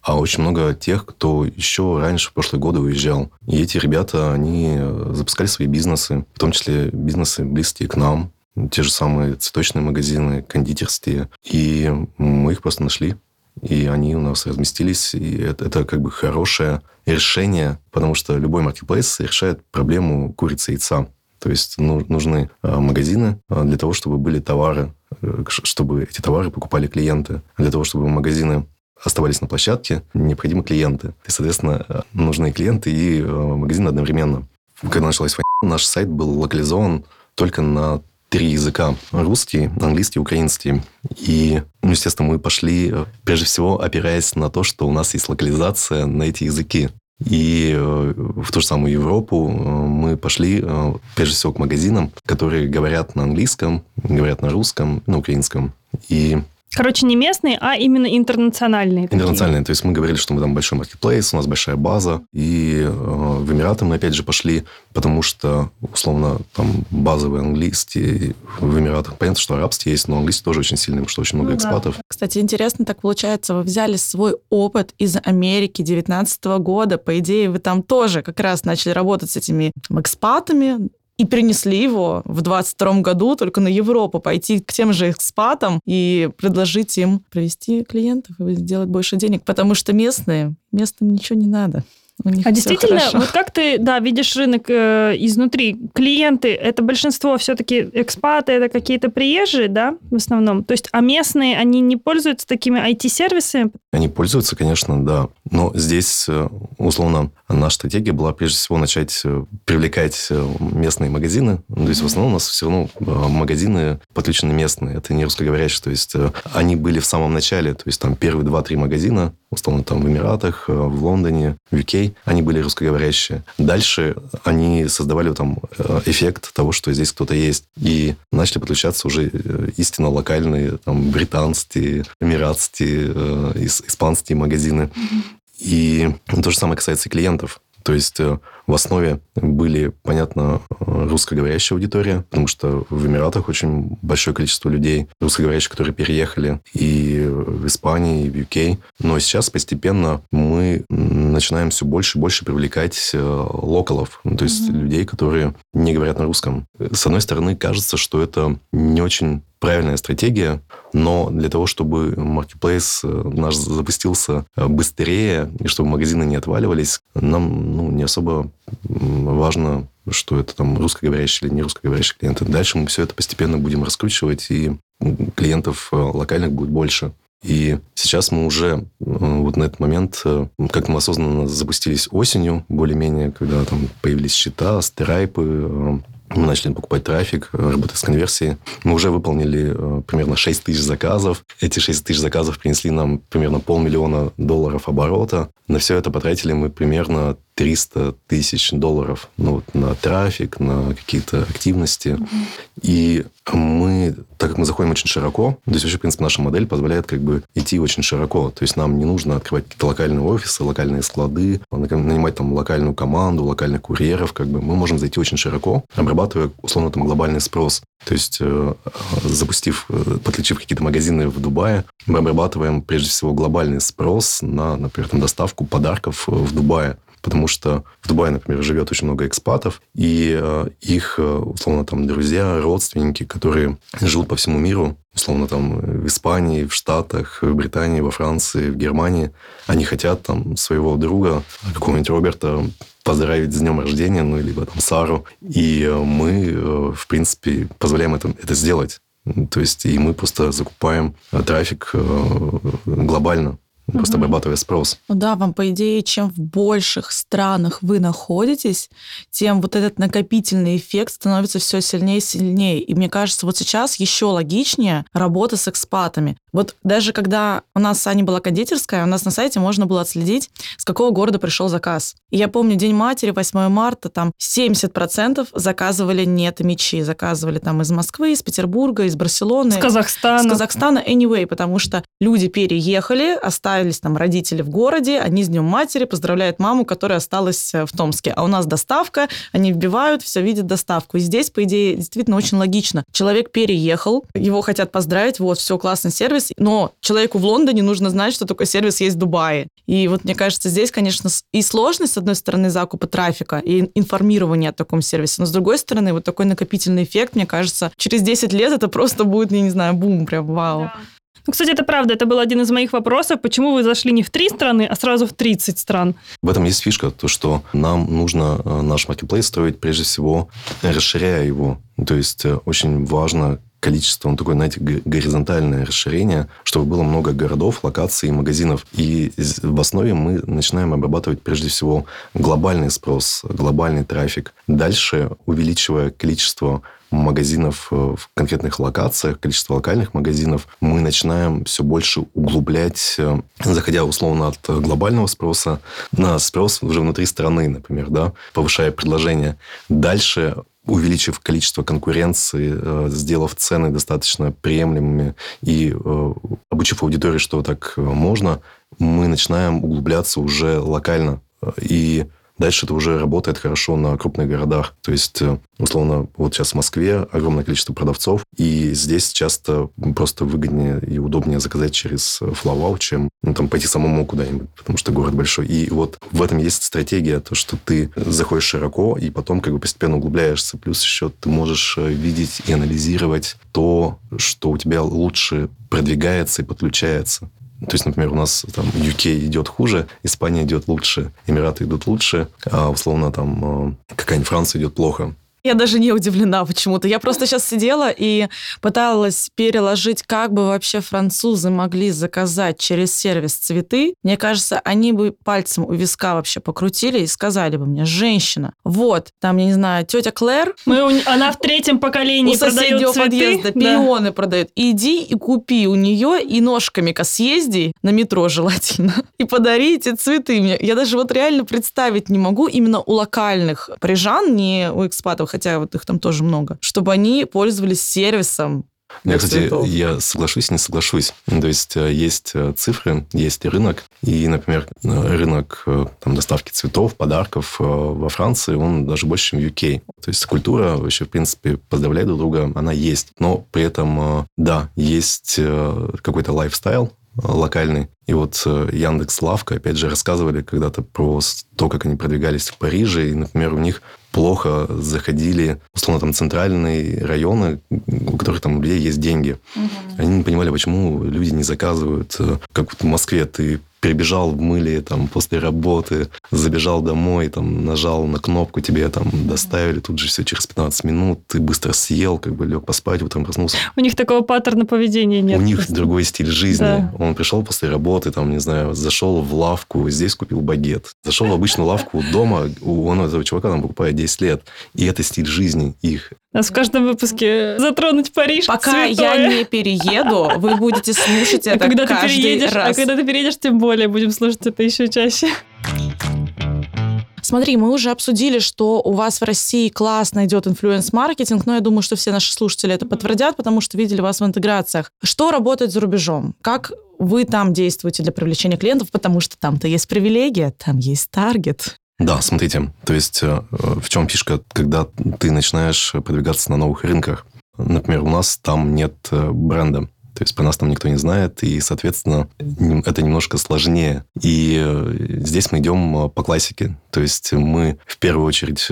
а очень много тех, кто еще раньше, в прошлые годы уезжал. И эти ребята, они запускали свои бизнесы, в том числе бизнесы близкие к нам, те же самые цветочные магазины, кондитерские. И мы их просто нашли. И они у нас разместились, и это, это как бы хорошее решение, потому что любой маркетплейс решает проблему курицы и яйца. То есть ну, нужны а, магазины а, для того, чтобы были товары, э, чтобы эти товары покупали клиенты. Для того, чтобы магазины оставались на площадке, необходимы клиенты. И, соответственно, э, нужны клиенты и э, магазины одновременно. Когда началась война, наш сайт был локализован только на три языка. Русский, английский, украинский. И, ну, естественно, мы пошли, э, прежде всего, опираясь на то, что у нас есть локализация на эти языки. И э, в ту же самую Европу э, мы пошли, прежде всего, к магазинам, которые говорят на английском, говорят на русском, на украинском. И Короче, не местные, а именно интернациональные. такие. Интернациональные. То есть мы говорили, что мы там большой маркетплейс, у нас большая база. И э, в Эмираты мы опять же пошли, потому что, условно, там базовый английский в Эмиратах. Понятно, что арабский есть, но английский тоже очень сильный, потому что очень много Ну да. экспатов. Кстати, интересно так получается, вы взяли свой опыт из Америки 19 года. По идее, вы там тоже как раз начали работать с этими там, экспатами, и перенесли его в 22 году только на Европу, пойти к тем же экспатам и предложить им привести клиентов и сделать больше денег, потому что местные, местным ничего не надо. У них А действительно, хорошо. вот как ты, да, видишь рынок э, изнутри? Клиенты, это большинство все-таки экспаты, это какие-то приезжие, да, в основном? То есть, а местные, они не пользуются такими IT-сервисами? Они пользуются, конечно, да. Но здесь, э, условно, наша стратегия была прежде всего начать э, привлекать э, местные магазины. То есть в основном у нас все равно магазины подключены местные. Это не русскоговорящие. То есть они были в самом начале. То есть там первые два-три магазина, условно, там в Эмиратах, в Лондоне, в UK, они были русскоговорящие. Дальше они создавали там э, эффект того, что здесь кто-то есть. И начали подключаться уже э, истинно локальные, там, британские, эмиратские, э, ис- испанские магазины. И то же самое касается и клиентов. То есть в основе были, понятно, русскоговорящая аудитория, потому что в Эмиратах очень большое количество людей русскоговорящих, которые переехали и в Испании, и в UK. Но сейчас постепенно мы начинаем все больше и больше привлекать э, локалов, ну, то есть mm-hmm. людей, которые не говорят на русском. С одной стороны, кажется, что это не очень правильная стратегия, но для того, чтобы маркетплейс э, наш запустился э, быстрее, и чтобы магазины не отваливались, нам ну, не особо важно, что это там русскоговорящие или не русскоговорящие клиенты. Дальше мы все это постепенно будем раскручивать, и клиентов э, локальных будет больше. И сейчас мы уже вот на этот момент, как мы осознанно запустились осенью, более-менее, когда там появились счета, страйпы, мы начали покупать трафик, работать с конверсией. Мы уже выполнили э, примерно 6 тысяч заказов. Эти 6 тысяч заказов принесли нам примерно полмиллиона долларов оборота. На все это потратили мы примерно 300 тысяч долларов ну, вот, на трафик, на какие-то активности. Mm-hmm. И мы, так как мы заходим очень широко, то есть вообще, в принципе, наша модель позволяет как бы идти очень широко. То есть нам не нужно открывать какие-то локальные офисы, локальные склады, нанимать там локальную команду, локальных курьеров. Как бы мы можем зайти очень широко, обрабатывая, условно, там глобальный спрос. То есть, э, запустив, э, подключив какие-то магазины в Дубае, мы обрабатываем прежде всего глобальный спрос на, например, там, доставку подарков в Дубае потому что в Дубае, например, живет очень много экспатов, и э, их, э, условно, там, друзья, родственники, которые живут по всему миру, условно, там, в Испании, в Штатах, в Британии, во Франции, в Германии, они хотят там своего друга, какого-нибудь Роберта, поздравить с днем рождения, ну, либо там Сару. И э, мы, в принципе, позволяем это, это сделать. То есть, и мы просто закупаем трафик глобально просто угу. обрабатывая спрос. Ну да, вам, по идее, чем в больших странах вы находитесь, тем вот этот накопительный эффект становится все сильнее и сильнее. И мне кажется, вот сейчас еще логичнее работа с экспатами. Вот даже когда у нас с Аней была кондитерская, у нас на сайте можно было отследить, с какого города пришел заказ. И я помню, День матери, 8 марта, там 70% заказывали не это мечи, заказывали там из Москвы, из Петербурга, из Барселоны. С Казахстана. С Казахстана, anyway, потому что люди переехали, оставились там родители в городе, они с Днем матери поздравляют маму, которая осталась э, в Томске. А у нас доставка, они вбивают, все видят доставку. И здесь, по идее, действительно очень логично. Человек переехал, его хотят поздравить, вот, все, классный сервис, но человеку в Лондоне нужно знать, что такой сервис есть в Дубае. И вот мне кажется, здесь, конечно, и сложность, с одной стороны, закупа трафика и информирования о таком сервисе, но с другой стороны, вот такой накопительный эффект, мне кажется, через 10 лет это просто будет, я не знаю, бум, прям вау. Да. Ну, кстати, это правда. Это был один из моих вопросов. Почему вы зашли не в три страны, а сразу в 30 стран? В этом есть фишка, то, что нам нужно э, наш маркетплейс строить прежде всего, расширяя его. То есть э, очень важно количество, он такое, знаете, горизонтальное расширение, чтобы было много городов, локаций и магазинов. И в основе мы начинаем обрабатывать прежде всего глобальный спрос, глобальный трафик. Дальше, увеличивая количество магазинов э, в конкретных локациях, количество локальных магазинов, мы начинаем все больше углублять, э, заходя условно от глобального спроса на спрос уже внутри страны, например, да, повышая предложение. Дальше увеличив количество конкуренции, э, сделав цены достаточно приемлемыми и обучив аудиторию, что так можно, мы начинаем углубляться уже локально. И Дальше это уже работает хорошо на крупных городах. То есть, э, условно, вот сейчас в Москве огромное количество продавцов, и здесь часто просто выгоднее и удобнее заказать через FlowOut, чем ну, там, пойти самому куда-нибудь, потому что город большой. И вот в этом есть стратегия, то, что ты заходишь широко, и потом как бы постепенно углубляешься. Плюс еще ты можешь э, видеть и анализировать то, что у тебя лучше продвигается и подключается. То есть, например, у нас там UK идет хуже, Испания идет лучше, Эмираты идут лучше, а условно там э, какая-нибудь Франция идет плохо. Я даже не удивлена почему-то. Я просто сейчас сидела и пыталась переложить, как бы вообще французы могли заказать через сервис цветы. Мне кажется, они бы пальцем у виска вообще покрутили и сказали бы мне, женщина, вот, там, я не знаю, тетя Клэр. Мы, у, она в третьем поколении у соседнего цветы. подъезда пионы да. продает. Иди и купи у нее и ножками-ка съезди на метро желательно <laughs> и подари эти цветы мне. Я даже вот реально представить не могу именно у локальных парижан, не у экспатов, хотя вот их там тоже много, чтобы они пользовались сервисом Я, кстати, цветов. я соглашусь, не соглашусь. То есть э, есть э, цифры, есть рынок, и, например, рынок там, доставки цветов, подарков во Франции, он даже больше, чем в UK. То есть культура вообще, в принципе, поздравляет друг друга, она есть. Но при этом, да, есть какой-то лайфстайл, локальный. И вот э, Яндекс Лавка, опять же, рассказывали когда-то про то, как они продвигались в Париже. И, например, у них плохо заходили, условно, там центральные районы, у которых там у людей есть деньги. Угу. Они не понимали, почему люди не заказывают. Э, как вот в Москве ты перебежал в мыле там после работы, забежал домой, там нажал на кнопку, тебе там доставили, тут же все через 15 минут, ты быстро съел, как бы лег поспать, утром проснулся. У них такого паттерна поведения нет. У них просто. другой стиль жизни. Да. Он пришел после работы, там, не знаю, зашел в лавку, здесь купил багет. Зашел в обычную лавку дома, у он этого чувака там покупает 10 лет. И это стиль жизни их. Нас в каждом выпуске затронуть Париж. Пока святое. я не перееду, вы будете слушать <laughs> а это когда каждый ты переедешь, раз. А когда ты переедешь, тем более будем слушать это еще чаще. Смотри, мы уже обсудили, что у вас в России классно идет influence-маркетинг, но я думаю, что все наши слушатели это подтвердят, потому что видели вас в интеграциях. Что работает за рубежом? Как вы там действуете для привлечения клиентов, потому что там-то есть привилегия, там есть таргет. Да, смотрите, то есть э, в чем фишка, когда ты начинаешь продвигаться на новых рынках. Например, у нас там нет э, бренда. То есть про нас там никто не знает, и, соответственно, это немножко сложнее. И э, здесь мы идем по классике. То есть мы в первую очередь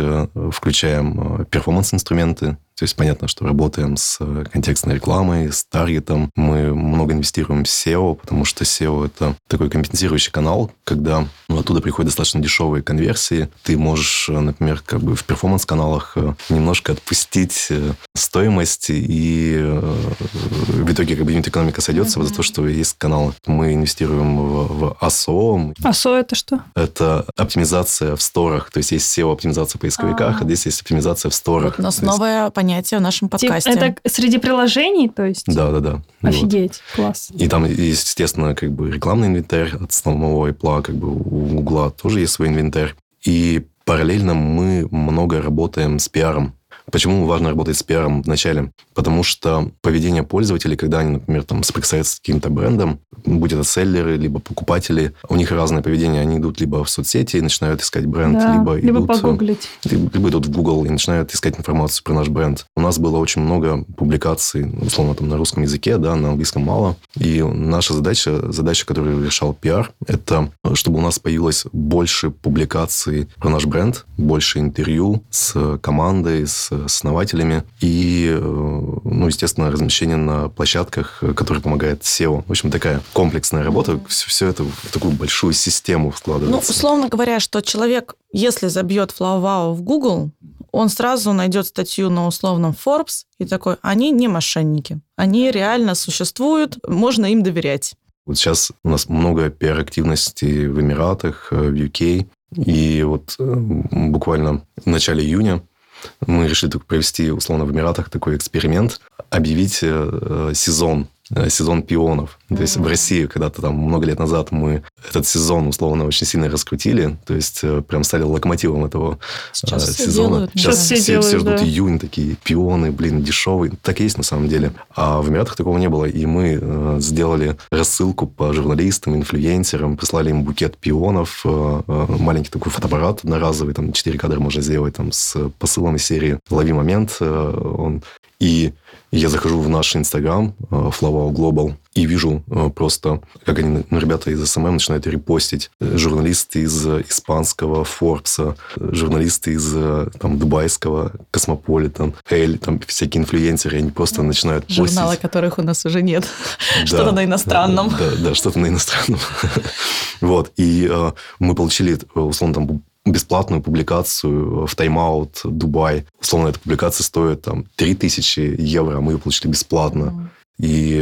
включаем перформанс-инструменты, то есть понятно, что работаем с э, контекстной рекламой, с таргетом. Мы много инвестируем в SEO, потому что SEO – это такой компенсирующий канал, когда ну, оттуда приходят достаточно дешевые конверсии. Ты можешь, э, например, как бы в перформанс-каналах э, немножко отпустить стоимость, и в итоге как бы юнит-экономика сойдется mm-hmm. за то, что есть канал. Мы инвестируем в, в ASO. ASO – это что? Это оптимизация в сторах. То есть есть SEO-оптимизация в поисковиках, А-а-а. а здесь есть оптимизация в сторах. Вот у нас новое понятие понятие в нашем подкасте. Это среди приложений, то есть? Да, да, да. Офигеть, вот. класс. И там, естественно, как бы рекламный инвентарь от самого Apple, как бы у Гугла тоже есть свой инвентарь. И параллельно мы много работаем с пиаром. Почему важно работать с пиаром в начале? Потому что поведение пользователей, когда они, например, там соприкасаются с каким-то брендом, будь это селлеры, либо покупатели, у них разное поведение. Они идут либо в соцсети и начинают искать бренд, да, либо, либо идут... погуглить. Либо, либо идут в Google и начинают искать информацию про наш бренд. У нас было очень много публикаций, условно, там на русском языке, да, на английском мало. И наша задача, задача, которую решал пиар, это чтобы у нас появилось больше публикаций про наш бренд, больше интервью с командой, с основателями и, э, ну, естественно, размещение на площадках, которые помогает SEO. В общем, такая комплексная работа, все, все это в такую большую систему вкладывается. Ну, условно говоря, что человек, если забьет FlowWow в Google, он сразу найдет статью на условном Forbes и такой, они не мошенники, они реально существуют, можно им доверять. Вот сейчас у нас много пиар-активности в Эмиратах, э, в UK. И вот э, буквально в начале июня мы решили провести, условно, в Эмиратах такой эксперимент, объявить э, сезон сезон пионов. То есть в России когда-то там много лет назад мы этот сезон условно очень сильно раскрутили, то есть э, прям стали локомотивом этого Сейчас э, сезона. Делают, Сейчас да. все, все, делают, все ждут да. июнь, такие пионы, блин, дешевые. Так и есть на самом деле. А в Эмиратах такого не было. И мы э, сделали рассылку по журналистам, инфлюенсерам, прислали им букет пионов, э, э, маленький такой фотоаппарат одноразовый, там 4 кадра можно сделать там с посылом из серии «Лови момент». Э, он и я захожу в наш Инстаграм, э, Flowwow Global, и вижу э, просто, как они, ну, ребята из СММ начинают репостить. Журналисты из испанского Forbes'а, журналисты из там, дубайского Cosmopolitan, Elle, там всякие инфлюенсеры, они просто начинают постить. Журналы, которых у нас уже нет. <laughs> что-то на иностранном. Да, да, что-то на иностранном. <laughs> вот. И э, мы получили, условно, там бесплатную публикацию в Time Out Dubai. Условно, эта публикация стоит там 3000 евро, а мы ее получили бесплатно. Mm. И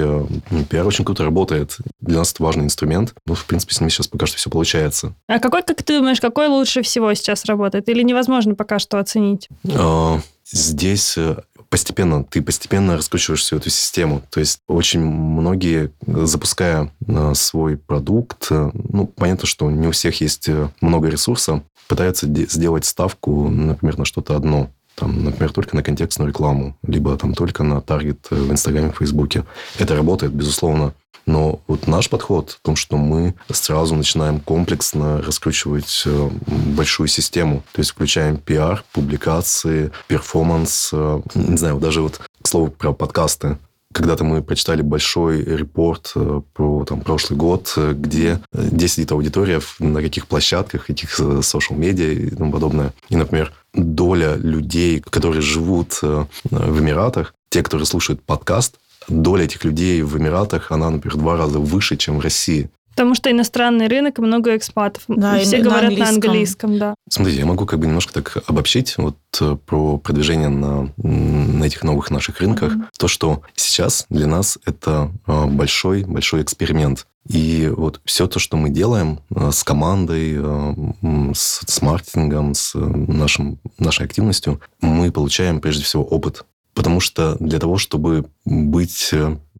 ну, пиар очень круто работает. Для нас это важный инструмент. Ну, в принципе, с ними сейчас пока что все получается. А какой, как ты думаешь, какой лучше всего сейчас работает? Или невозможно пока что оценить? А, здесь э, постепенно, ты постепенно раскручиваешь всю эту систему. То есть очень многие, запуская э, свой продукт, э, ну, понятно, что не у всех есть много ресурсов, пытаются сделать ставку, например, на что-то одно. Там, например, только на контекстную рекламу, либо там только на таргет в Инстаграме, в Фейсбуке. Это работает, безусловно. Но вот наш подход в том, что мы сразу начинаем комплексно раскручивать э, большую систему. То есть включаем пиар, публикации, перформанс. Э, не знаю, даже вот, к слову, про подкасты. Когда-то мы прочитали большой репорт э, про там, прошлый год, где, где сидит аудитория, на каких площадках, каких social media и тому подобное. И, например, доля людей, которые живут в Эмиратах, те, которые слушают подкаст, доля этих людей в Эмиратах, она, например, в два раза выше, чем в России. Потому что иностранный рынок и много экспатов. Да, и все говорят на английском. на английском, да. Смотрите, я могу как бы немножко так обобщить вот э, про продвижение на, на этих новых наших рынках. Mm-hmm. То, что сейчас для нас это большой-большой э, эксперимент. И вот все то, что мы делаем э, с командой, с, с маркетингом, с нашим, нашей активностью, мы получаем прежде всего опыт. Потому что для того, чтобы быть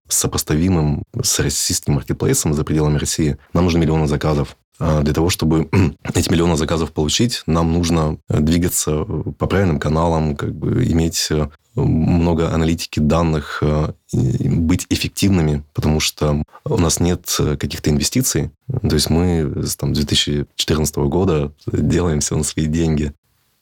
сопоставимым с российским маркетплейсом за пределами России, нам нужны миллионы заказов. А для того, чтобы <clears throat> эти миллионы заказов получить, нам нужно э, двигаться по правильным каналам, как бы иметь э, много аналитики данных, быть эффективными, потому что у нас нет каких-то инвестиций. То есть мы там, с 2014 года делаем все на свои деньги.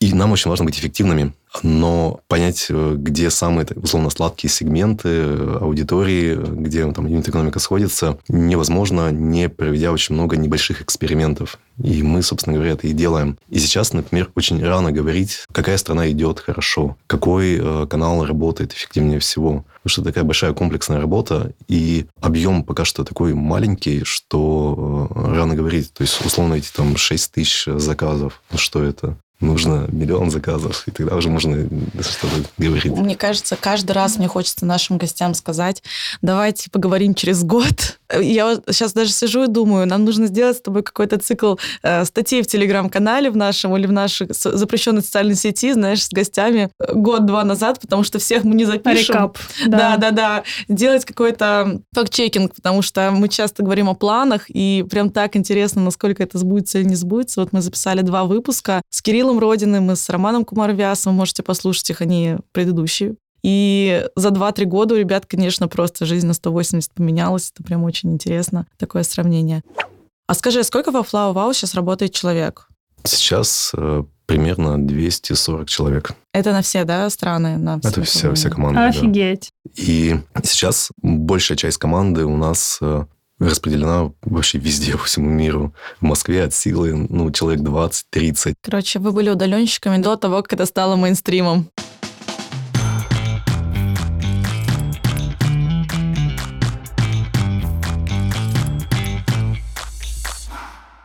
И нам очень важно быть эффективными, но понять, э, где самые, условно, сладкие сегменты э, аудитории, где там юнит-экономика сходится, невозможно, не проведя очень много небольших экспериментов. И мы, собственно говоря, это и делаем. И сейчас, например, очень рано говорить, какая страна идет хорошо, какой э, канал работает эффективнее всего. Потому что такая большая комплексная работа, и объем пока что такой маленький, что рано говорить. То есть, условно, эти там 6 тысяч заказов. Ну, что это? Нужно миллион заказов, и тогда уже можно что-то говорить. Мне кажется, каждый раз мне хочется нашим гостям сказать, давайте поговорим через год. Я сейчас даже сижу и думаю, нам нужно сделать с тобой какой-то цикл э, статей в Телеграм-канале в нашем или в нашей запрещенной социальной сети, знаешь, с гостями год-два назад, потому что всех мы не запишем. Рекап. Да, да, да. Делать какой-то факт-чекинг, потому что мы часто говорим о планах, и прям так интересно, насколько это сбудется или не сбудется. Вот мы записали два выпуска с Кириллом Кириллом Родиным и с Романом Кумарвясом. Вы можете послушать их, они предыдущие. И за 2-3 года у ребят, конечно, просто жизнь на 180 поменялась. Это прям очень интересно, такое сравнение. А скажи, сколько во Flow Wow сейчас работает человек? Сейчас э, примерно 240 человек. Это на все, да, страны? На Это все, все команды. Офигеть. Да. И сейчас большая часть команды у нас э, распределена вообще везде, <laughs> по всему миру. В Москве от силы, ну, человек 20-30. Короче, вы были удаленщиками до того, как это стало мейнстримом.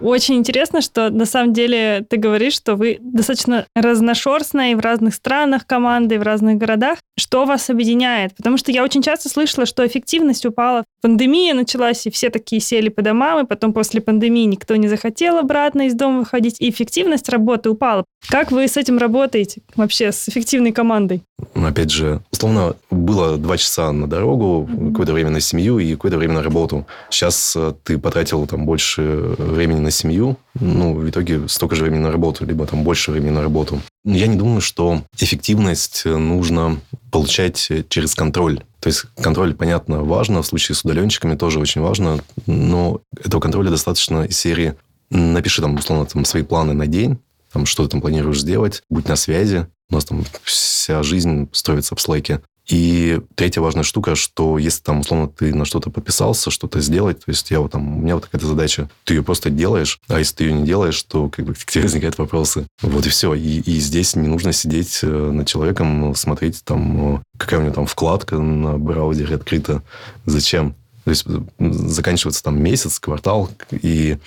Очень интересно, что на самом деле ты говоришь, что вы достаточно разношерстная и в разных странах команды, и в разных городах. Что вас объединяет? Потому что я очень часто слышала, что эффективность упала. Пандемия началась, и все такие сели по домам, и потом после пандемии никто не захотел обратно из дома выходить, и эффективность работы упала. Как вы с этим работаете вообще, с эффективной командой? Опять же, условно, было два часа на дорогу, какое-то время на семью и какое-то время на работу. Сейчас э, ты потратил там больше времени на семью, ну, в итоге столько же времени на работу, либо там больше времени на работу. Я не думаю, что эффективность нужно получать через контроль. То есть контроль, понятно, важно, в случае с удаленщиками тоже очень важно, но этого контроля достаточно из серии напиши там, условно, там, свои планы на день, там, что ты там планируешь сделать, будь на связи. У нас там вся жизнь строится в слайке. И третья важная штука, что если там, условно, ты на что-то подписался, что-то сделать, то есть я вот там, у меня вот такая задача, ты ее просто делаешь, а если ты ее не делаешь, то как бы к <laughs> тебе возникают вопросы. Вот и все. И, и здесь не нужно сидеть э, над человеком, смотреть там, э, какая у него там вкладка на браузере открыта. Зачем? То есть заканчивается там месяц, квартал, и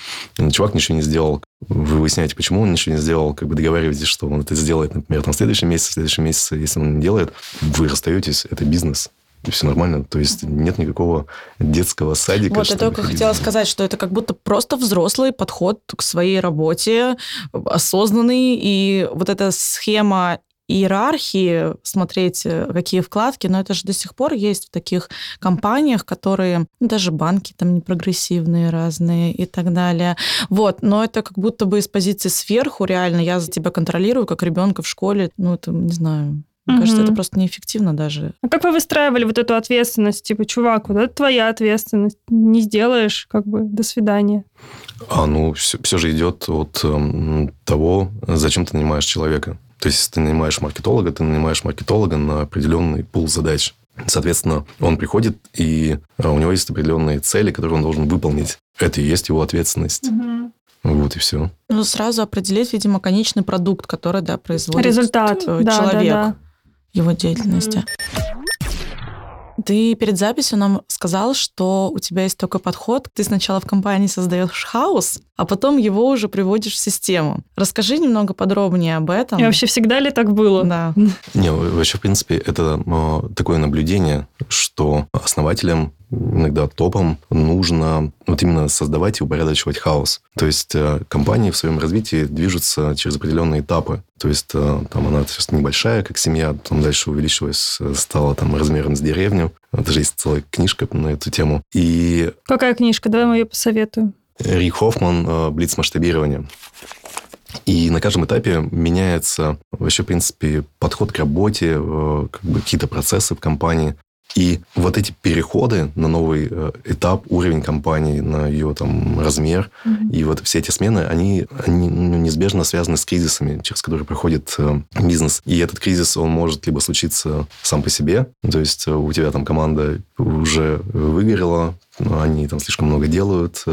чувак ничего не сделал. Вы выясняете, почему он ничего не сделал, как бы договариваетесь, что он это сделает, например, там, в следующем месяце, в следующем месяце. Если он не делает, вы расстаетесь, это бизнес и все нормально. То есть нет никакого детского садика. Вот я только хотела сказать, что это как будто просто взрослый подход к своей работе, осознанный, и вот эта схема иерархии, смотреть, э, какие вкладки, но это же до сих пор есть в таких компаниях, которые, ну, даже банки там непрогрессивные разные и так далее. Вот, но это как будто бы из позиции сверху реально я за тебя контролирую, как ребенка в школе, ну, это, не знаю, мне угу. кажется, это просто неэффективно даже. А как вы выстраивали вот эту ответственность? Типа, чувак, вот это твоя ответственность. Не сделаешь, как бы, до свидания. А, ну, все, все же идет от э, того, зачем ты нанимаешь человека. То есть, если ты нанимаешь маркетолога, ты нанимаешь маркетолога на определенный пул задач. Соответственно, он приходит, и э, у него есть определенные цели, которые он должен выполнить. Это и есть его ответственность. Угу. Вот и все. Ну, сразу определить, видимо, конечный продукт, который, да, производит Результат. человек, да, да, да. его деятельности. Mm-hmm. Ты перед записью нам сказал, что у тебя есть такой подход. Ты сначала в компании создаешь хаос, а потом его уже приводишь в систему. Расскажи немного подробнее об этом. И вообще всегда ли так было? Да. Не, вообще, в принципе, это такое наблюдение, что основателям иногда топом нужно вот именно создавать и упорядочивать хаос. То есть э, компании в своем развитии движутся через определенные этапы. То есть э, там она сейчас небольшая, как семья, потом дальше увеличилась, э, стала там размером с деревню. Даже есть целая книжка на эту тему. И... Какая книжка? Давай мы ее посоветуем. Рик Хоффман «Блиц масштабирования». И на каждом этапе меняется вообще, в принципе, подход к работе, как бы какие-то процессы в компании. И вот эти переходы на новый э, этап, уровень компании, на ее там размер, mm-hmm. и вот все эти смены, они, они ну, неизбежно связаны с кризисами, через которые проходит э, бизнес. И этот кризис, он может либо случиться сам по себе, то есть э, у тебя там команда уже выгорела, они там слишком много делают,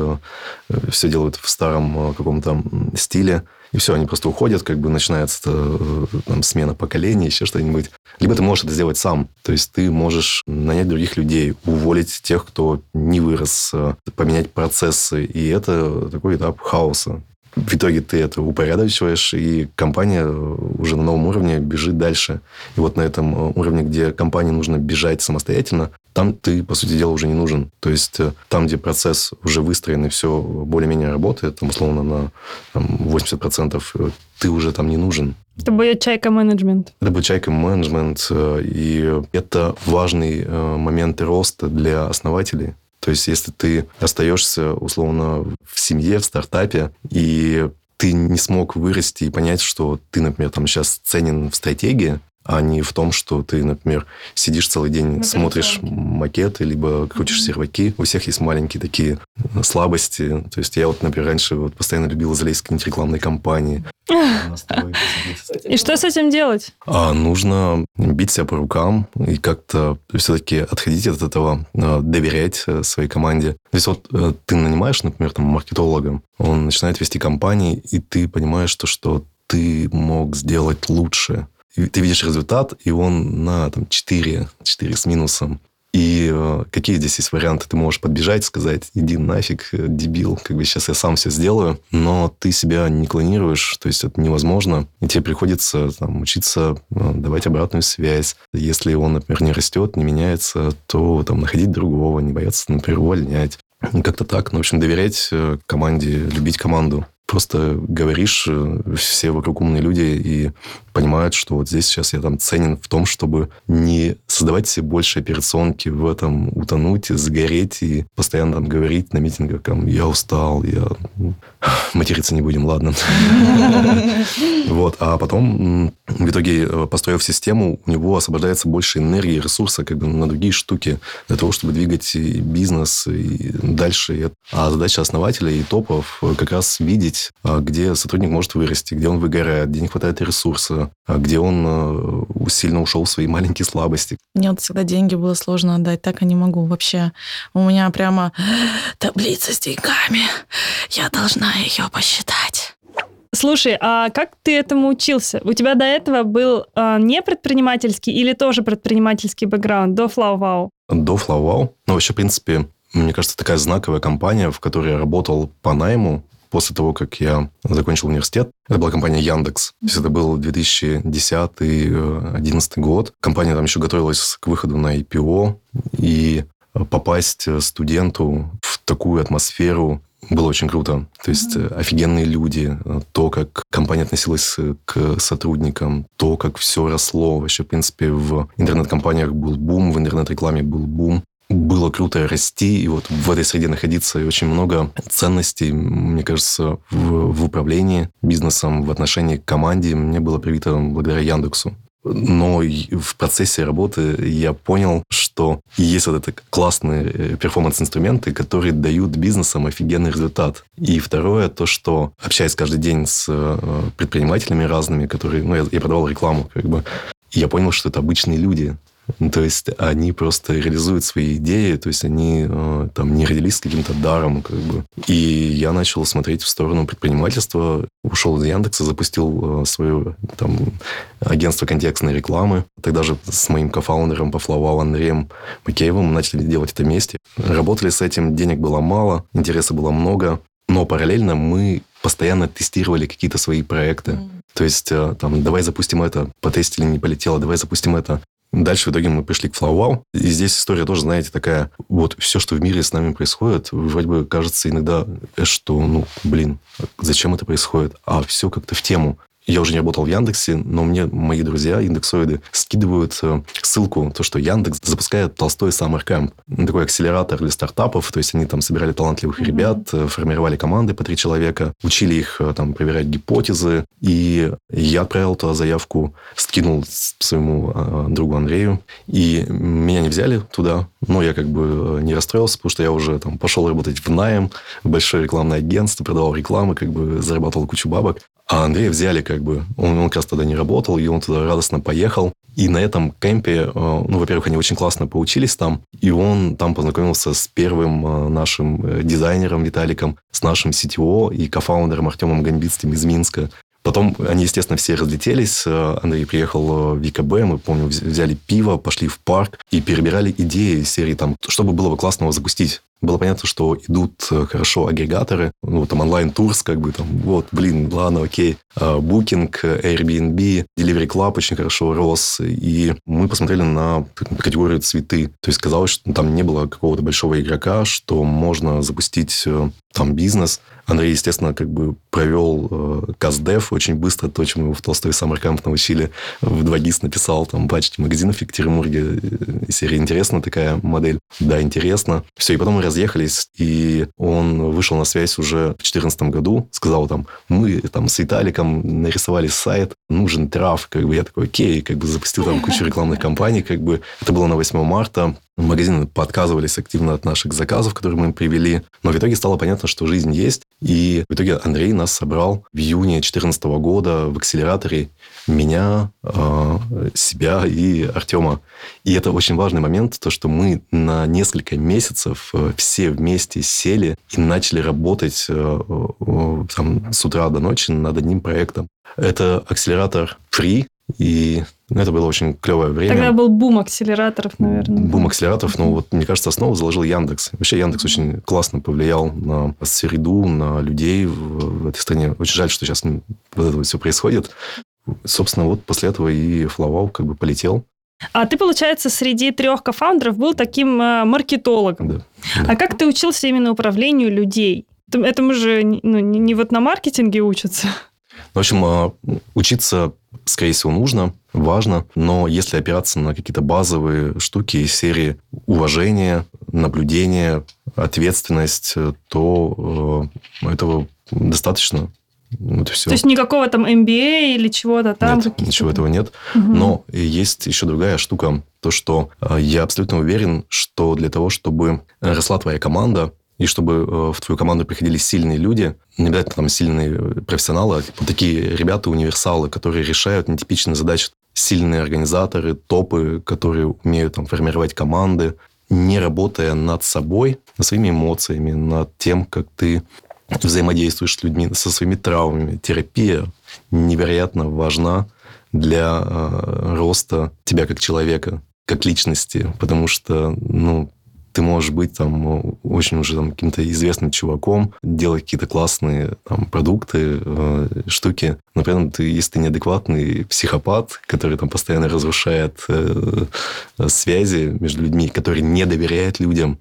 все делают в старом каком-то стиле, и все, они просто уходят, как бы начинается э, там, смена поколений, еще что-нибудь. Либо ты можешь это сделать сам. То есть ты можешь нанять других людей, уволить тех, кто не вырос, э, поменять процессы. И это такой этап хаоса. В итоге ты это упорядочиваешь, и компания уже на новом уровне бежит дальше. И вот на этом э, уровне, где компании нужно бежать самостоятельно, там ты, по сути дела, уже не нужен. То есть э, там, где процесс уже выстроен и все более-менее работает, там, условно, на там, 80%, э, ты уже там не нужен. Это будет чайка менеджмент. Это будет чайка менеджмент, и это важный момент роста для основателей. То есть, если ты остаешься, условно, в семье, в стартапе, и ты не смог вырасти и понять, что ты, например, там сейчас ценен в стратегии, а не в том, что ты, например, сидишь целый день, На смотришь макеты, либо крутишь mm-hmm. серваки. У всех есть маленькие такие слабости. То есть я вот, например, раньше вот постоянно любил залезть в какие-нибудь рекламные кампании. <laughs> И что с этим делать? А, нужно бить себя по рукам и как-то все-таки отходить от этого, а, доверять э, своей команде. То есть вот э, ты нанимаешь, например, там маркетолога, он начинает вести компании, и ты понимаешь, что, что ты мог сделать лучше ты видишь результат, и он на там, 4, 4 с минусом. И э, какие здесь есть варианты? Ты можешь подбежать, сказать, иди нафиг, э, дебил, как бы сейчас я сам все сделаю, но ты себя не клонируешь, то есть это невозможно, и тебе приходится там, учиться э, давать обратную связь. Если он, например, не растет, не меняется, то там находить другого, не бояться, например, увольнять. Как-то так. Ну, в общем, доверять э, команде, любить команду просто говоришь, э, все вокруг умные люди и понимают, что вот здесь сейчас я там ценен в том, чтобы не создавать себе больше операционки в этом, утонуть, загореть и постоянно там говорить на митингах, там, я устал, я... <sighs> Материться не будем, ладно. <laughs> Вот, а потом в итоге, э, построив систему, у него освобождается больше энергии, ресурса как бы на другие штуки для того, чтобы двигать бизнес и дальше. А задача основателя и топов э, как раз видеть а, где сотрудник может вырасти, где он выгорает, где не хватает ресурса, а где он э, сильно ушел в свои маленькие слабости. Мне вот всегда деньги было сложно отдать, так и не могу вообще. У меня прямо таблица с деньгами. Я должна ее посчитать. Слушай, а как ты этому учился? У тебя до этого был а, не предпринимательский или тоже предпринимательский бэкграунд до FlowWow? До FlowWow. Ну, вообще, в принципе, мне кажется, такая знаковая компания, в которой я работал по найму, после того, как я закончил университет. Это была компания Яндекс. То есть это был 2010-2011 год. Компания там еще готовилась к выходу на IPO. И попасть студенту в такую атмосферу было очень круто. То есть mm-hmm. офигенные люди, то, как компания относилась к сотрудникам, то, как все росло. Вообще, в принципе, в интернет-компаниях был бум, в интернет-рекламе был бум было круто расти и вот в этой среде находиться. И очень много ценностей, мне кажется, в, в управлении бизнесом, в отношении к команде мне было привито благодаря Яндексу. Но в процессе работы я понял, что есть вот это классные э, перформанс-инструменты, которые дают бизнесам офигенный результат. И второе, то, что общаясь каждый день с э, предпринимателями разными, которые... Ну, я, я продавал рекламу, как бы. Я понял, что это обычные люди. Ну, то есть они просто реализуют свои идеи, то есть они э, там не родились с каким-то даром, как бы. И я начал смотреть в сторону предпринимательства, ушел из Яндекса, запустил э, свое там агентство контекстной рекламы. Тогда же с моим кофаундером по Флавал Андреем Макеевым мы начали делать это вместе. Работали с этим, денег было мало, интереса было много, но параллельно мы постоянно тестировали какие-то свои проекты. Mm. То есть, э, там, давай запустим это, потестили, не полетело, давай запустим это. Дальше в итоге мы пришли к FlowWow. И здесь история тоже, знаете, такая, вот все, что в мире с нами происходит, вроде бы кажется иногда, что, ну, блин, зачем это происходит? А все как-то в тему. Я уже не работал в Яндексе, но мне мои друзья, индексоиды, скидывают э, ссылку, то, что Яндекс запускает Толстой Summer Camp. Такой акселератор для стартапов. То есть они там собирали талантливых mm-hmm. ребят, э, формировали команды по три человека, учили их э, там проверять гипотезы. И я отправил туда заявку, скинул своему э, другу Андрею. И меня не взяли туда. Но я как бы не расстроился, потому что я уже там пошел работать в найм, в большое рекламное агентство, продавал рекламы, как бы зарабатывал кучу бабок. А Андрея взяли как бы, он, он как раз тогда не работал, и он туда радостно поехал. И на этом кемпе, э, ну, во-первых, они очень классно поучились там, и он там познакомился с первым э, нашим э, дизайнером Виталиком, с нашим CTO и кофаундером Артемом Гамбицким из Минска. Потом они, естественно, все разлетелись. Андрей приехал в ВКБ, мы, помню, взяли пиво, пошли в парк и перебирали идеи серии там, чтобы было бы классного запустить. Было понятно, что идут э, хорошо агрегаторы, ну, там онлайн-турс, как бы там, вот, блин, ладно, окей. Booking, Airbnb, Delivery Club очень хорошо рос, и мы посмотрели на категорию цветы. То есть казалось, что там не было какого-то большого игрока, что можно запустить э, там бизнес. Андрей, естественно, как бы провел э, КАЗДЕФ очень быстро, то, чему его в Толстой Самаркамп научили. В 2GIS написал там пачки магазинов в Екатеринбурге. Серия интересна такая модель. Да, интересно. Все, и потом мы разъехались, и он вышел на связь уже в 2014 году, сказал там, мы там с Виталиком нарисовали сайт, нужен трав, как бы я такой, окей, как бы запустил там кучу рекламных кампаний, как бы это было на 8 марта, Магазины подказывались активно от наших заказов, которые мы им привели. Но в итоге стало понятно, что жизнь есть. И в итоге Андрей нас собрал в июне 2014 года в акселераторе меня, а, себя и Артема. И это очень важный момент, то, что мы на несколько месяцев э, все вместе сели и начали работать э, там, с утра до ночи над одним проектом. Это акселератор Free, и это было очень клевое время. Тогда был бум акселераторов, наверное. Бум акселераторов, но вот, мне кажется, основу заложил Яндекс. Вообще Яндекс очень классно повлиял на среду, на людей в, в этой стране. Очень жаль, что сейчас вот это вот все происходит. Собственно, вот после этого и Флавал как бы полетел. А ты, получается, среди трех кофаундеров был таким э, маркетологом. Да, да. А как ты учился именно управлению людей? Этому же ну, не, не вот на маркетинге учатся. В общем, а, учиться, скорее всего, нужно, важно, но если опираться на какие-то базовые штуки из серии уважения, наблюдения, ответственность, то э, этого достаточно. Вот все. То есть никакого там MBA или чего-то там? Нет, ничего этого нет. Угу. Но есть еще другая штука. То, что э, я абсолютно уверен, что для того, чтобы росла твоя команда, и чтобы э, в твою команду приходили сильные люди, не обязательно там сильные профессионалы, а вот такие ребята-универсалы, которые решают нетипичные задачи, сильные организаторы, топы, которые умеют там формировать команды, не работая над собой, над своими эмоциями, над тем, как ты взаимодействуешь с людьми, со своими травмами. Терапия невероятно важна для э, роста тебя как человека, как личности, потому что, ну, ты можешь быть там очень уже там каким-то известным чуваком, делать какие-то классные там продукты, э, штуки, но при этом ты, если ты неадекватный психопат, который там постоянно разрушает э, связи между людьми, который не доверяет людям,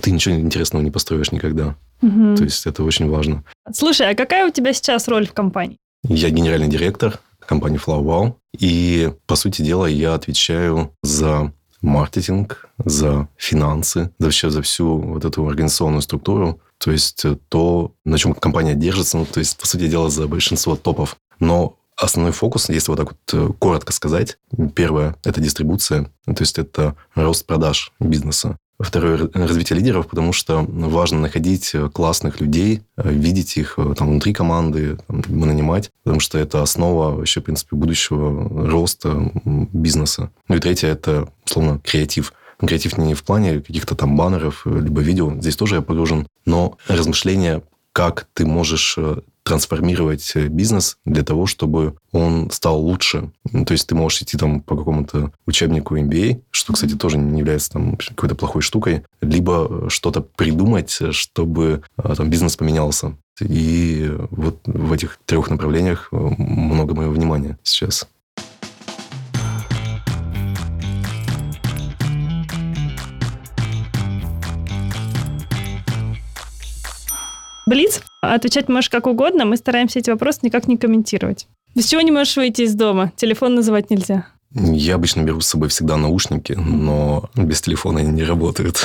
ты ничего интересного не построишь никогда. Мгм. То есть это очень важно. Слушай, а какая у тебя сейчас роль в компании? Я генеральный директор компании FlowWow. И, по сути дела, я отвечаю за маркетинг, за финансы, за вообще за всю вот эту организационную структуру. То есть э, то, на чем компания держится, ну, то есть, по сути дела, за большинство топов. Но основной фокус, если вот так вот э, коротко сказать, первое – это дистрибуция, то есть это рост продаж бизнеса. Второе – развитие лидеров, потому что важно находить э, классных людей, э, видеть их э, там внутри команды, там, нанимать, потому что это основа вообще, в принципе, будущего роста бизнеса. Ну и третье – это, условно, креатив. Ну, Креатив не в плане каких-то там баннеров, либо видео, здесь тоже я погружен, но размышления, как ты можешь трансформировать э, бизнес для того, чтобы он стал лучше. Ну, То есть ты можешь идти там по какому-то учебнику MBA, что, кстати, тоже не является там какой-то плохой штукой, либо что-то придумать, чтобы э, там бизнес поменялся. И вот в этих трех направлениях э, много моего внимания сейчас. Блиц? Отвечать можешь как угодно, мы стараемся эти вопросы никак не комментировать. Без чего не можешь выйти из дома? Телефон называть нельзя. Я обычно беру с собой всегда наушники, но без телефона они не работают.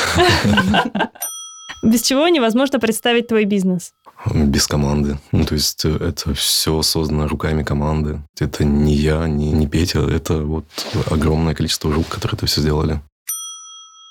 Без чего невозможно представить твой бизнес? Без команды. Ну, то есть э, это все создано руками команды. Это не я, не, не Петя, это вот огромное количество рук, которые это все сделали.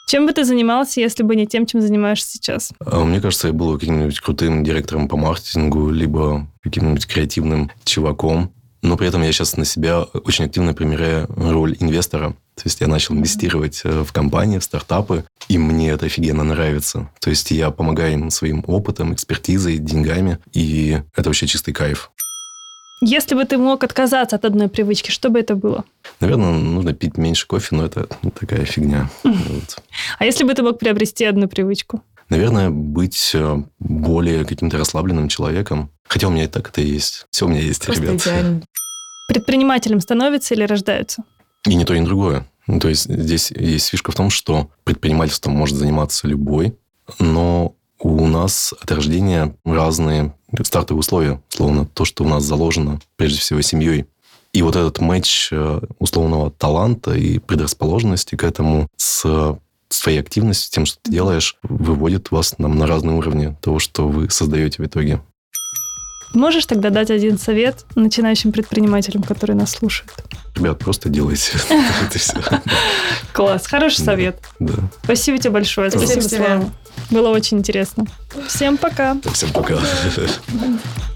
Чем бы ты занимался, если бы не тем, чем занимаешься сейчас? А мне кажется, я был каким-нибудь крутым директором по маркетингу, либо каким-нибудь креативным чуваком. Но при этом я сейчас на себя очень активно примеряю роль инвестора. То есть я начал инвестировать э, в компании, в стартапы, и мне это офигенно нравится. То есть я помогаю им своим опытом, экспертизой, деньгами, и это вообще чистый кайф. Если бы ты мог отказаться от одной привычки, что бы это было? Наверное, нужно пить меньше кофе, но это такая фигня. Вот. А если бы ты мог приобрести одну привычку? Наверное, быть э, более каким-то расслабленным человеком. Хотя у меня и так это есть. Все у меня есть, Просто ребят. идеально. Предпринимателем становятся или рождаются? И не то, и не другое. Ну, то есть здесь есть фишка в том, что предпринимательством может заниматься любой, но у нас от рождения разные стартовые условия. Словно то, что у нас заложено прежде всего семьей. И вот этот матч э, условного таланта и предрасположенности к этому с своей активностью, тем, что ты делаешь, выводит вас нам на разные уровни того, что вы создаете в итоге. Можешь тогда дать один совет начинающим предпринимателям, которые нас слушают? Ребят, просто делайте. <laughs> Это все. Класс, хороший совет. Спасибо тебе большое. Спасибо. Слава. Было очень интересно. Всем пока. Всем пока. <laughs>